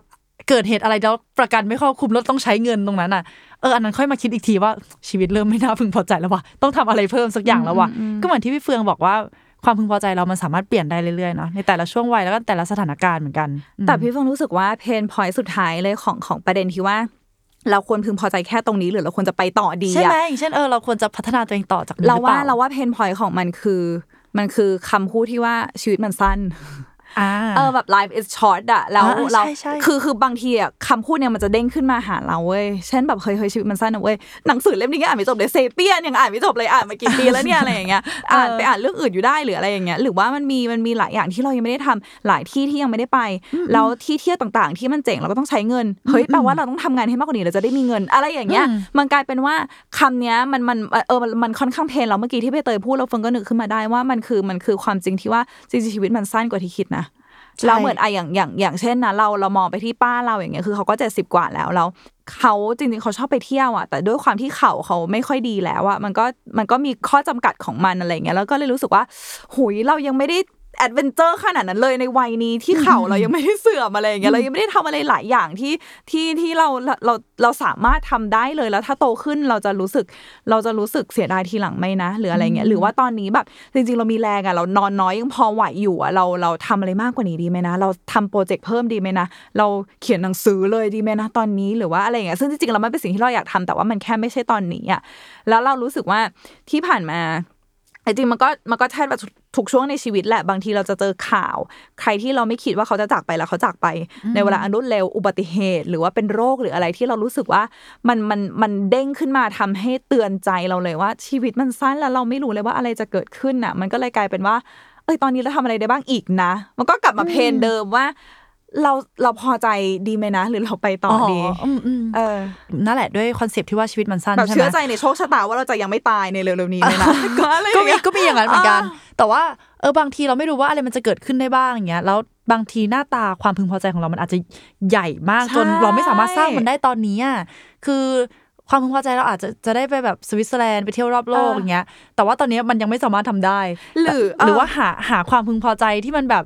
เกิดเหตุอะไรแล้วประกันไม่ครอบคลุมแล้วต้องใช้เงินตรงนั้นอะเอออันนั้นค่อยมาคิดอีกทีว่าชีวิตเริ่มไม่น่าพึงพอใจแล้วว่ะต้องทำอะไรเพิ่มสักอย่างแล้วว่ะก็เหมือนที่พี่เฟืองบอกว่าความพึงพอใจเรามันสามารถเปลี่ยนได้เรื่อยๆเนาะในแต่ละช่วงวัยแล้วก็แต่ละสถานการณ์เหมือนกันอืมแต่พี่เฟืองรู้สึกว่า pain point สุดท้ายเลยของของประเด็นที่ว่า เราควรพึงพอใจแค่ตรงนี้หรือเราควรจะไปต่อดีใช่ไหมอะอย่างเช่นเออเราควรจะพัฒนาตัวเองต่อจากนี้เราหรือว่าปล่เราว่า pain point ของมันคือ มันคือคำพูดที่ว่าชีวิตมันสั้นอ่า เออแบบ life is short อะแล้วอ่าเราใช่ใช่คือคือบางทีอะคำพูดเนี่ยมันจะเด้งขึ้นมาหาเราเว้ยเช่นแบบเฮ้ยเฮ้ยชีวิตมันสั้นนะเว้ยหนังสือเล่มนี้ยังอ่านไม่จบเลย Sapiens ยังอ่านไม่จบเลยอ่านมากี่ปีแล้วเนี่ยอะไรอย่างเงี้ยอ่านไปอ่านเรื่องอื่นอยู่ได้หรืออะไรอย่างเงี้ยหรือว่ามันมีมันมีหลายอย่างที่เรายังไม่ได้ทำหลายที่ที่ยังไม่ได้ไปแล้วที่เที่ยวต่างๆ ที่มันเจ๋งเราก็ต้องใช้เงินเฮ้ยแปลว่าเราต้องทำงานให้มากกว่านี้เราจะได้มีเงิน อะไรอย่างเงี้ยอืมมันกลายเป็นว่าคำเนี้ยมันมันเออมันมันค่อนข้างเพลนแล้วเมื่อกี้ที่พี่เตยพูดเราเฟิงก็นึกขึ้นมาได้ว่ามันคือมันคือความจริงที่ว่าจริงๆชีวิตมันสั้นกว่าที่คิดนะ เราเหมือนอะอย่างอย่างอย่างเช่นนะเราเรามองไปที่ป้าเราอย่างเงี้ยคือเขาก็เจ็ดสิบกว่าแล้วแล้วเขาจริงๆเขาชอบไปเที่ยวอะแต่ด้วยความที่เข่าเขาไม่ค่อยดีแล้วอะมันก็มันก็มีข้อจำกัดของมันอะไรเงี้ยแล้วก็เลยรู้สึกว่าหูยเรายังไม่ได้ adventure ขนาดนั้นเลยในวัยนี้ที่เข่าเรายังไม่ได้เสื่อมอะไรอย่างเงี้ยเรายังไม่ได้ทำอะไรหลายอย่างที่ที่ที่เราเราเราเราสามารถทำได้เลยแล้วถ้าโตขึ้นเราจะรู้สึกเราจะรู้สึกเสียดายทีหลังไหมนะหรืออะไรเงี้ยหรือว่าตอนนี้แบบจริง ๆ เรามีแรงอะเรานอนน้อยยังพอไหวอยู่อะเราเราทำอะไรมากกว่านี้ดีไหมนะ เราทำ project เพิ่มดีไหมนะเราเขียนหนังสือเลยดีไหมนะตอนนี้หรือว่าอะไรอย่างเงี้ยซึ่งจริงๆเราไม่เป็นสิ่งที่เราอยากทำแต่ว่ามันแค่ไม่ใช่ตอนนี้อะแล้วเรารู้สึกว่าที่ผ่านมา จริงๆมันก็มันก็ใช่แบบทุกช่วงในชีวิตแหละบางทีเราจะเจอข่าว ใครที่เราไม่คิดว่าเขาจะจากไปแล้วเขาจากไป ในเวลาอันรวดเร็วอุบัติเหตุ หรือว่าเป็นโรคหรืออะไรที่เรารู้สึกว่ามันมันมันเด้งขึ้นมาทำให้เตือนใจเราเลยว่า ชีวิตมันสั้นแล้วเราไม่รู้เลยว่าอะไรจะเกิดขึ้นน่ะ มันก็เลยกลายเป็นว่าเอ้ยตอนนี้เราทำอะไรได้บ้างอีกนะ มันก็กลับมาเพนเดิมว่า เราเราพอใจดีไหมนะ หรือเราไปต่ออดีอืมอืมเออนั่นแหละด้วยคอนเซปต์ที่ว่าชีวิตมันสั้นแบบใช่ไหเชื่มอใจในโชคชะตาว่าเราจะยังไม่ตายในเร็วๆนี้เลยนะก็อะไรอก็ย่างมีเงี้ยก็มีอย่างนั้นเหมือนกัน แต่ว่าเออบางทีเราไม่รู้ว่าอะไรมันจะเกิดขึ้นได้บ้างอย่างเงี้ยแล้วบางทีหน้าตาความพึงพอใจของเรามันอาจจะใหญ่มากใช่จนเราไม่สามารถสร้างมันได้ตอนนี้อะคือความพึงพอใจเราอาจจะจะได้ไปแบบสวิตเซอร์แลนด์ไปเที่ยวรอบโลกอย่างเงี้ย แต่ว่าตอนนี้มันยังไม่สามารถทำได้ หรือแต่หรือว่าหาหาความพึงพอใจที่มันแบบ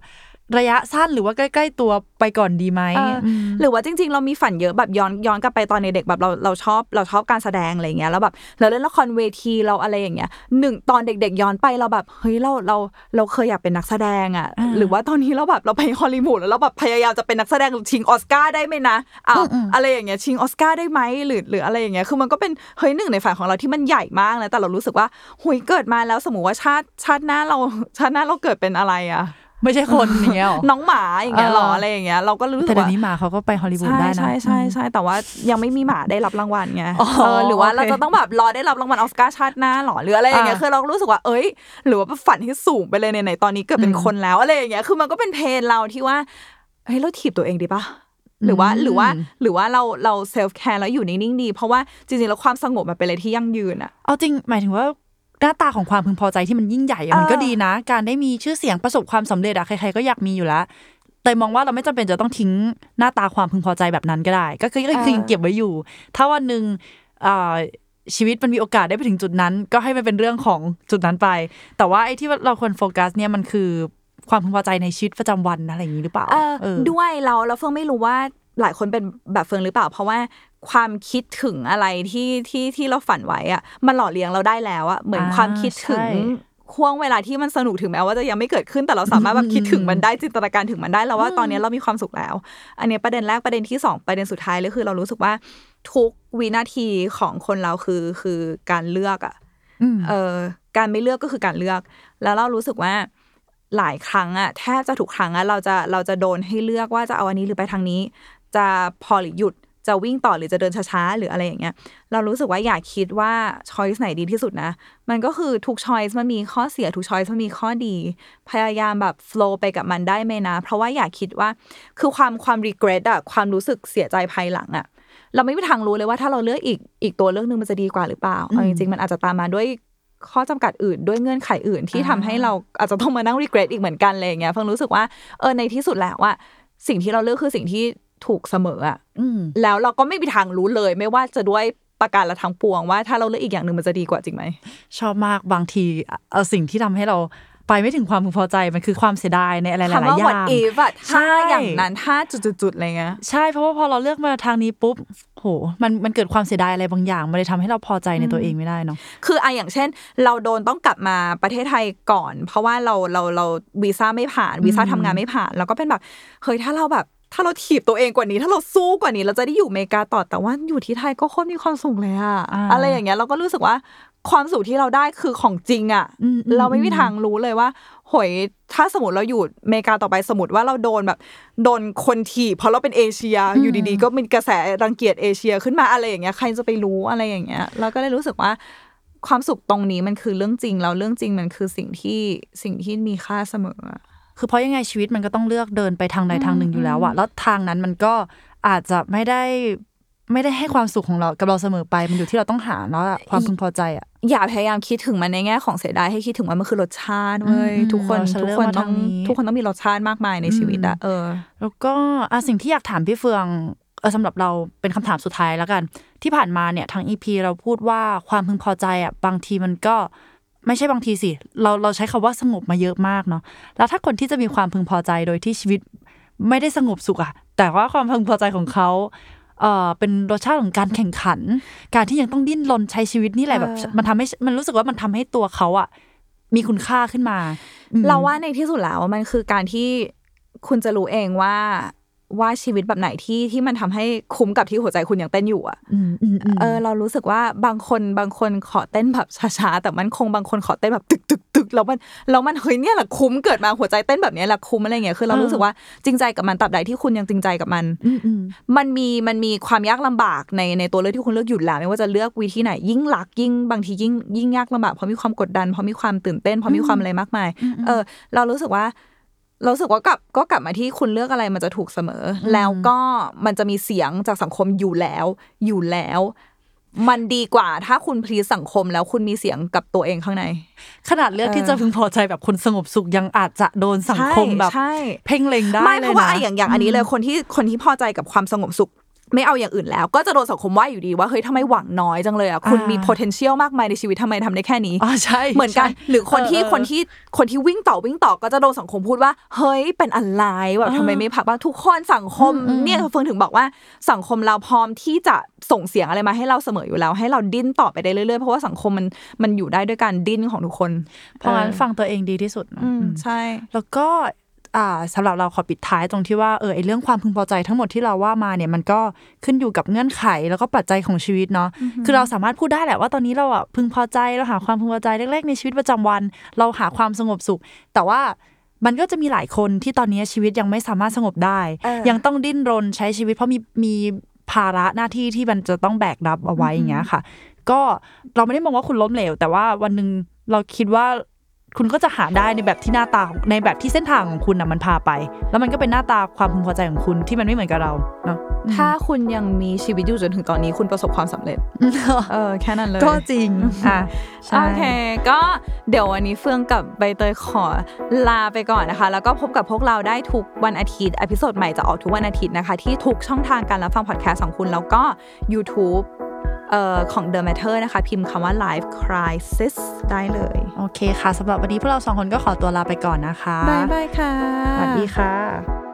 ระยะสั้นหรือว่าใกล้ ๆ ตัวไปก่อนดีไหมเอออมหรือว่าจริง ๆ เรามีฝันเยอะแบบย้อนย้อนกลับไปตอนในเด็กแบบเราเราชอบเราชอบการแสดงอะไรเงี้ยแล้วแบบเราเล่นละครเวทีเราอะไรอย่างเงี้ยหนึ่งตอนเด็ก ๆ ย้อนไปเราแบบเฮ้ยเราเราเราเคยอยากเป็นนักแสดงอะอ่าหรือว่าตอนนี้เราแบบเราไปฮอลลีวูดแล้วเราแบบพยายามจะเป็นนักแสดงชิงออสการ์ได้ไหมนะอ้าวอืมๆอะไรอย่างเงี้ยชิงออสการ์ได้ไหมหรือหรืออะไรอย่างเงี้ยคือมันก็เป็นเฮ้ยหนึ่งในฝันของเราที่มันใหญ่มากนะแต่เรารู้สึกว่าหุยเกิดมาแล้วสมมติว่าชาติชาติหน้าเราชาติหน้าเราเกิดเป็นอะไรอะ ไม่ใช่คนอย่างเงี้ยหรอน้องหมาอย่างเงี้ยหรอเออออะไรอย่างเงี้ยเราก็รู้สึกว่าแต่เดี๋ยว่าวนี้หมาเขาก็ไปฮอลลีวูดใช่ได้นะใช่ใช่ใช่แต่ว่ายังไม่มีหมาได้รับรางวัลไงอ๋อเออหรือว่าโอเคเราจะต้องแบบรอได้รับรางวัลออสการ์ชาติหน้าหรอหรืออะไรอย่างเงี้ยอ่าคือเราก็รู้สึกว่าเอ้ย หรือว่าฝันที่สูงไปเลยไหนๆตอนนี้เกิดเป็นอืมคนแล้วอะไรอย่างเงี้ยคือมันก็เป็น pain เราที่ว่าเฮ้ยเราถีบตัวเองดีปะหรือว่าอืมหรือว่าหรือว่าเราเรา self-care แล้วอยู่นิ่งๆดี เพราะว่าจริงๆแล้วความสงบมันเป็นอะไรที่ยั่งยืนอะเอาจริงหมายถึงว่า หน้าตาของความพึงพอใจที่มันยิ่งใหญ่อะเออมันก็ดีนะ การได้มีชื่อเสียงประสบความสำเร็จอะใครๆก็อยากมีอยู่แล้วแต่มองว่าเราไม่จำเป็นจะต้องทิ้งหน้าตาความพึงพอใจแบบนั้นก็ได้ ก็คือก็คือยังเก็บไว้อยู่ ถ้าวันหนึ่งอ่าชีวิตมันมีโอกาสได้ไปถึงจุดนั้น ก็ให้มันเป็นเรื่องของจุดนั้นไป แต่ว่าไอ้ที่เราควรโฟกัสเนี่ยมันคือความพึงพอใจในชีวิตประจำวันอะไรอย่างนี้หรือเปล่าเออเออด้วยเราเราเฟิงไม่รู้ว่าหลายคนเป็นแบบเฟิงหรือเปล่า เพราะว่า ความคิดถึงอะไรที่ที่ที่เราฝันไว้อะมันหล่อเลี้ยงเราได้แล้วอะเหมือนอ่าความคิดถึงใช่ห่วงเวลาที่มันสนุกถึงแม้ว่าจะยังไม่เกิดขึ้นแต่เราสามารถแบบคิดถึงมันได้จินตนาการถึงมันได้แล้วว่าตอนนี้เรามีความสุขแล้ว อันนี้ประเด็นแรกประเด็นที่สองประเด็นสุดท้ายเลยคือ เรารู้สึกว่าทุกวินาทีของคนเราคือคือการเลือกอะอืมเออการไม่เลือกก็คือการเลือก แล้วเรารู้สึกว่าหลายครั้งอะแทบจะทุกครั้งอะเราจะเราจะโดนให้เลือกว่าจะเอาอันนี้หรือไปทางนี้ จะพอหรือหยุด จะวิ่งต่อหรือจะเดินช้าๆหรืออะไรอย่างเงี้ย เรารู้สึกว่าอยากคิดว่าช้อยส์ไหนดีที่สุดนะ มันก็คือทุกช้อยส์มันมีข้อเสียทุกช้อยส์มันมีข้อดี พยายามแบบ flow ไปกับมันได้ไหมนะ เพราะว่าอยากคิดว่าคือความความ regret อะความรู้สึกเสียใจภายหลังอะเราไม่มีทางรู้เลยว่าถ้าเราเลือกอีกอีกตัวเลือกหนึงมันจะดีกว่าหรือเปล่าเอาจริงๆมันอาจจะตามมาด้วยข้อจำกัดอื่นด้วยเงื่อนไขอื่นที่ทำให้เราอาจจะต้องมานั่ง regret อีกเหมือนกันอะไรอย่างเงี้ยเพิ่งรู้สึกว่าเออในที่สุดแล้วว่าสิ่งที่เราเลือกคือสิ่งที่ ถูกเสมออะอืมแล้วเราก็ไม่มีทางรู้เลย ไม่ว่าจะด้วยประการละทั้งปวงว่าถ้าเราเลือกอีกอย่างหนึ่งมันจะดีกว่าจริงไหมชอบมากบางทีเออสิ่งที่ทำให้เราไปไม่ถึงความพึงพอใจมันคือความเสียดายในอะไรหลายคำว่าๆอย่า what ง if อะใช่ถ้าอย่างนั้นถ้าจุดๆๆอะไรเงี้ยใช่เพราะว่าพอเราเลือกมาทางนี้ปุ๊บโหมันมันเกิดความเสียดายอะไรบางอย่างมันเลยทำให้เราพอใจในตัวเองไม่ได้เนาะคืออะอย่างเช่น เราโดนต้องกลับมาประเทศไทยก่อน เพราะว่าเราเราเราวีซ่าไม่ผ่านวีซ่าทำงานไม่ผ่านแล้วก็เป็นแบบเฮ้ยถ้าเราแบบ ถ้าเราถีบตัวเองกว่านี้ ถ้าเราสู้กว่านี้ เราจะได้อยู่อเมริกาต่อแต่ว่าอยู่ที่ไทยก็โคตรมีความสุขเลยอะอ่าอะไรอย่างเงี้ยเราก็รู้สึกว่าความสุขที่เราได้คือของจริงอะอืมอืมเราไม่มีทางรู้เลยว่าหวยถ้าสมมติเราอยู่อเมริกาต่อไปสมมติว่าเราโดนแบบ โดนคนถีบเพราะเราเป็นเอเชีย อยู่ดีๆ ก็มีกระแสรังเกียจเอเชียขึ้นมาอะไรอย่างเงี้ยใครจะไปรู้อะไรอย่างเงี้ยเราก็เลยรู้สึกว่าความสุขตรงนี้มันคือเรื่องจริงแล้วเรื่องจริงมันคือสิ่งที่สิ่งที่มีค่าเสมออะ คือเพราะยังไงชีวิตมันก็ต้องเลือกเดินไปทางใดทางหนึ่งอยู่แล้วอะแล้วทางนั้นมันก็อาจจะไม่ได้ไม่ได้ให้ความสุขของเรากับเราเสมอไปมันอยู่ที่เราต้องหาแล้วอะความพึงพอใจอะอย่าพยายามคิดถึงมันในแง่ของเสียดายให้คิดถึงว่ามันคือรสชาติเว้ยอืมทุกคนเราจะทุกเลือกคนมาต้องทางนี้ทุกคนต้องมีรสชาติมากมายในชีวิตอะเออ แล้วก็อะสิ่งที่อยากถามพี่เฟืองเออสำหรับเราเป็นคำถามสุดท้ายแล้วกัน ที่ผ่านมาเนี่ยทางอีพีเราพูดว่าความพึงพอใจอะบางทีมันก็ ไม่ใช่บางทีสิ เราเราใช้คำว่าสงบมาเยอะมากเนาะแล้วถ้าคนที่จะมีความพึงพอใจโดยที่ชีวิตไม่ได้สงบสุขอะแต่ว่าความพึงพอใจของเขาเออเป็นรสชาติของการแข่งขัน การที่ยังต้องดิ้นรนใช้ชีวิตนี่แหละแบบเออมันทำให้มันรู้สึกว่ามันทำให้ตัวเขาอะมีคุณค่าขึ้นมาอืมเราว่าในที่สุดแล้วมันคือการที่คุณจะรู้เองว่า ว่าชีวิตแบบไหนที่ที่มันทำให้คุ้มกับที่หัวใจคุณยังเต้นอยู่อะอืมอืมอืมเออ เรารู้สึกว่าบางคนบางคนขอเต้นแบบช้าๆแต่มันคงบางคนขอเต้นแบบตึกตึกตึกแล้วมันแล้วมันเฮ้ยเนี่ยแหละคุ้มเกิดมาหัวใจเต้นแบบเนี้ยแหละคุ้มอะไรเงี้ยคือเรารู้สึกว่าจริงใจกับมันตราบใดที่คุณยังจริงใจกับมันอืมอืมมันมีมันมีความยากลำบากในในตัวเลือกที่คุณเลือกอยู่แล้วไม่ว่าจะเลือกวิธีไหน ยิ่งหลักยิ่งบางทียิ่งยิ่งยากลำบากเพราะมีความกดดันเพราะมีความตื่นเต้นเพราะมีความอะไรมากมาย เออ เรารู้สึกว่าเรารู้สึกว่ากลับก็กลับมาที่คุณเลือกอะไรมันจะถูกเสมออแล้วก็มันจะมีเสียงจากสังคมอยู่แล้ว อยู่แล้ว มันดีกว่าถ้าคุณพลีสังคมแล้วคุณมีเสียงกับตัวเองข้างใน ขนาดเลือกที่จะพึงพอใจแบบคนสงบสุขยังอาจจะโดนสังคมแบบใช่เพ่งเล็งได้ไม่เลเพยราะว่านะอะอย่างอย่างอันนี้เลยคนที่คนที่พอใจกับความสงบสุข ไม่เอาอย่างอื่นแล้ว ก็จะโดนสังคมว่าอยู่ดีว่าเฮ้ยทำไมหวังน้อยจังเลยอะคุณอ่ามีมี potential มากมายในชีวิตทำไมทำได้แค่นี้อ๋อใช่เหมือนกันใช่หรือคนที่เออเออคนที่คนที่วิ่งต่อวิ่งต่อก็จะโดนสังคมพูดว่าเฮ้ยเป็นอะไรแบบเออทำไมไม่พักบ้างทุกคนสังคมอืมอืมเนี่ยเฟิงถึงบอกว่าสังคมเราพร้อมที่จะส่งเสียงอะไรมาให้เราเสมออยู่แล้ว ให้เราดิ้นต่อไปได้เรื่อยๆเพราะว่าสังคมมันมันอยู่ได้ด้วยการดิ้นของทุกคนเพราะงั้นออฟังตัวเองดีที่สุดเนอะอืมอืมใช่ แล้วก็อ่า สำหรับเราขอปิดท้ายตรงที่ว่าเออไอเรื่องความพึงพอใจทั้งหมดที่เราว่ามาเนี่ยมันก็ขึ้นอยู่กับเงื่อนไขแล้วก็ปัจจัยของชีวิตเนาะคือเราสามารถพูดได้แหละว่าตอนนี้เราอะพึงพอใจเราหาความพึงพอใจเล็กๆในชีวิตประจำวัน เราหาความสงบสุข แต่ว่ามันก็จะมีหลายคนที่ตอนนี้ชีวิตยังไม่สามารถสงบได้เออยังต้องดิ้นรนใช้ชีวิตเพราะมีมีภาระหน้าที่ที่มันจะต้องแบกรับเอาไว้อย่างเงี้ยค่ะ ก็เราไม่ได้มองว่าคุณล้มเหลว แต่ว่าวันหนึ่งเราคิดว่า คุณก็จะหาได้ในแบบที่หน้าตาในแบบที่เส้นทางของคุณน่ะมันพาไป แล้วมันก็เป็นหน้าตาความพึงพอใจของคุณที่มันไม่เหมือนกับเราเนาะถ้าคุณยังมีชีวิตอยู่จนถึงตอนนี้คุณประสบความสำเร็จเออแค่นั้นเลยก็จริงอะใช่โอเคก็เดี๋ยววันนี้เฟื่องกับใบเตยขอลาไปก่อนนะคะ แล้วก็พบกับพวกเราได้ทุกวันอาทิตย์ episode ใหม่จะออกทุกวันอาทิตย์นะคะ ที่ทุกช่องทางการรับฟังพอดแคสต์ของคุณแล้วก็ YouTube เอ่อ ของ The Matter นะคะ พิมพ์คำว่า Life Crisis ได้เลย โอเคค่ะสำหรับวันนี้พวกเราสองคนก็ขอตัวลาไปก่อนนะคะ bye bye ค่ะ สวัสดีค่ะ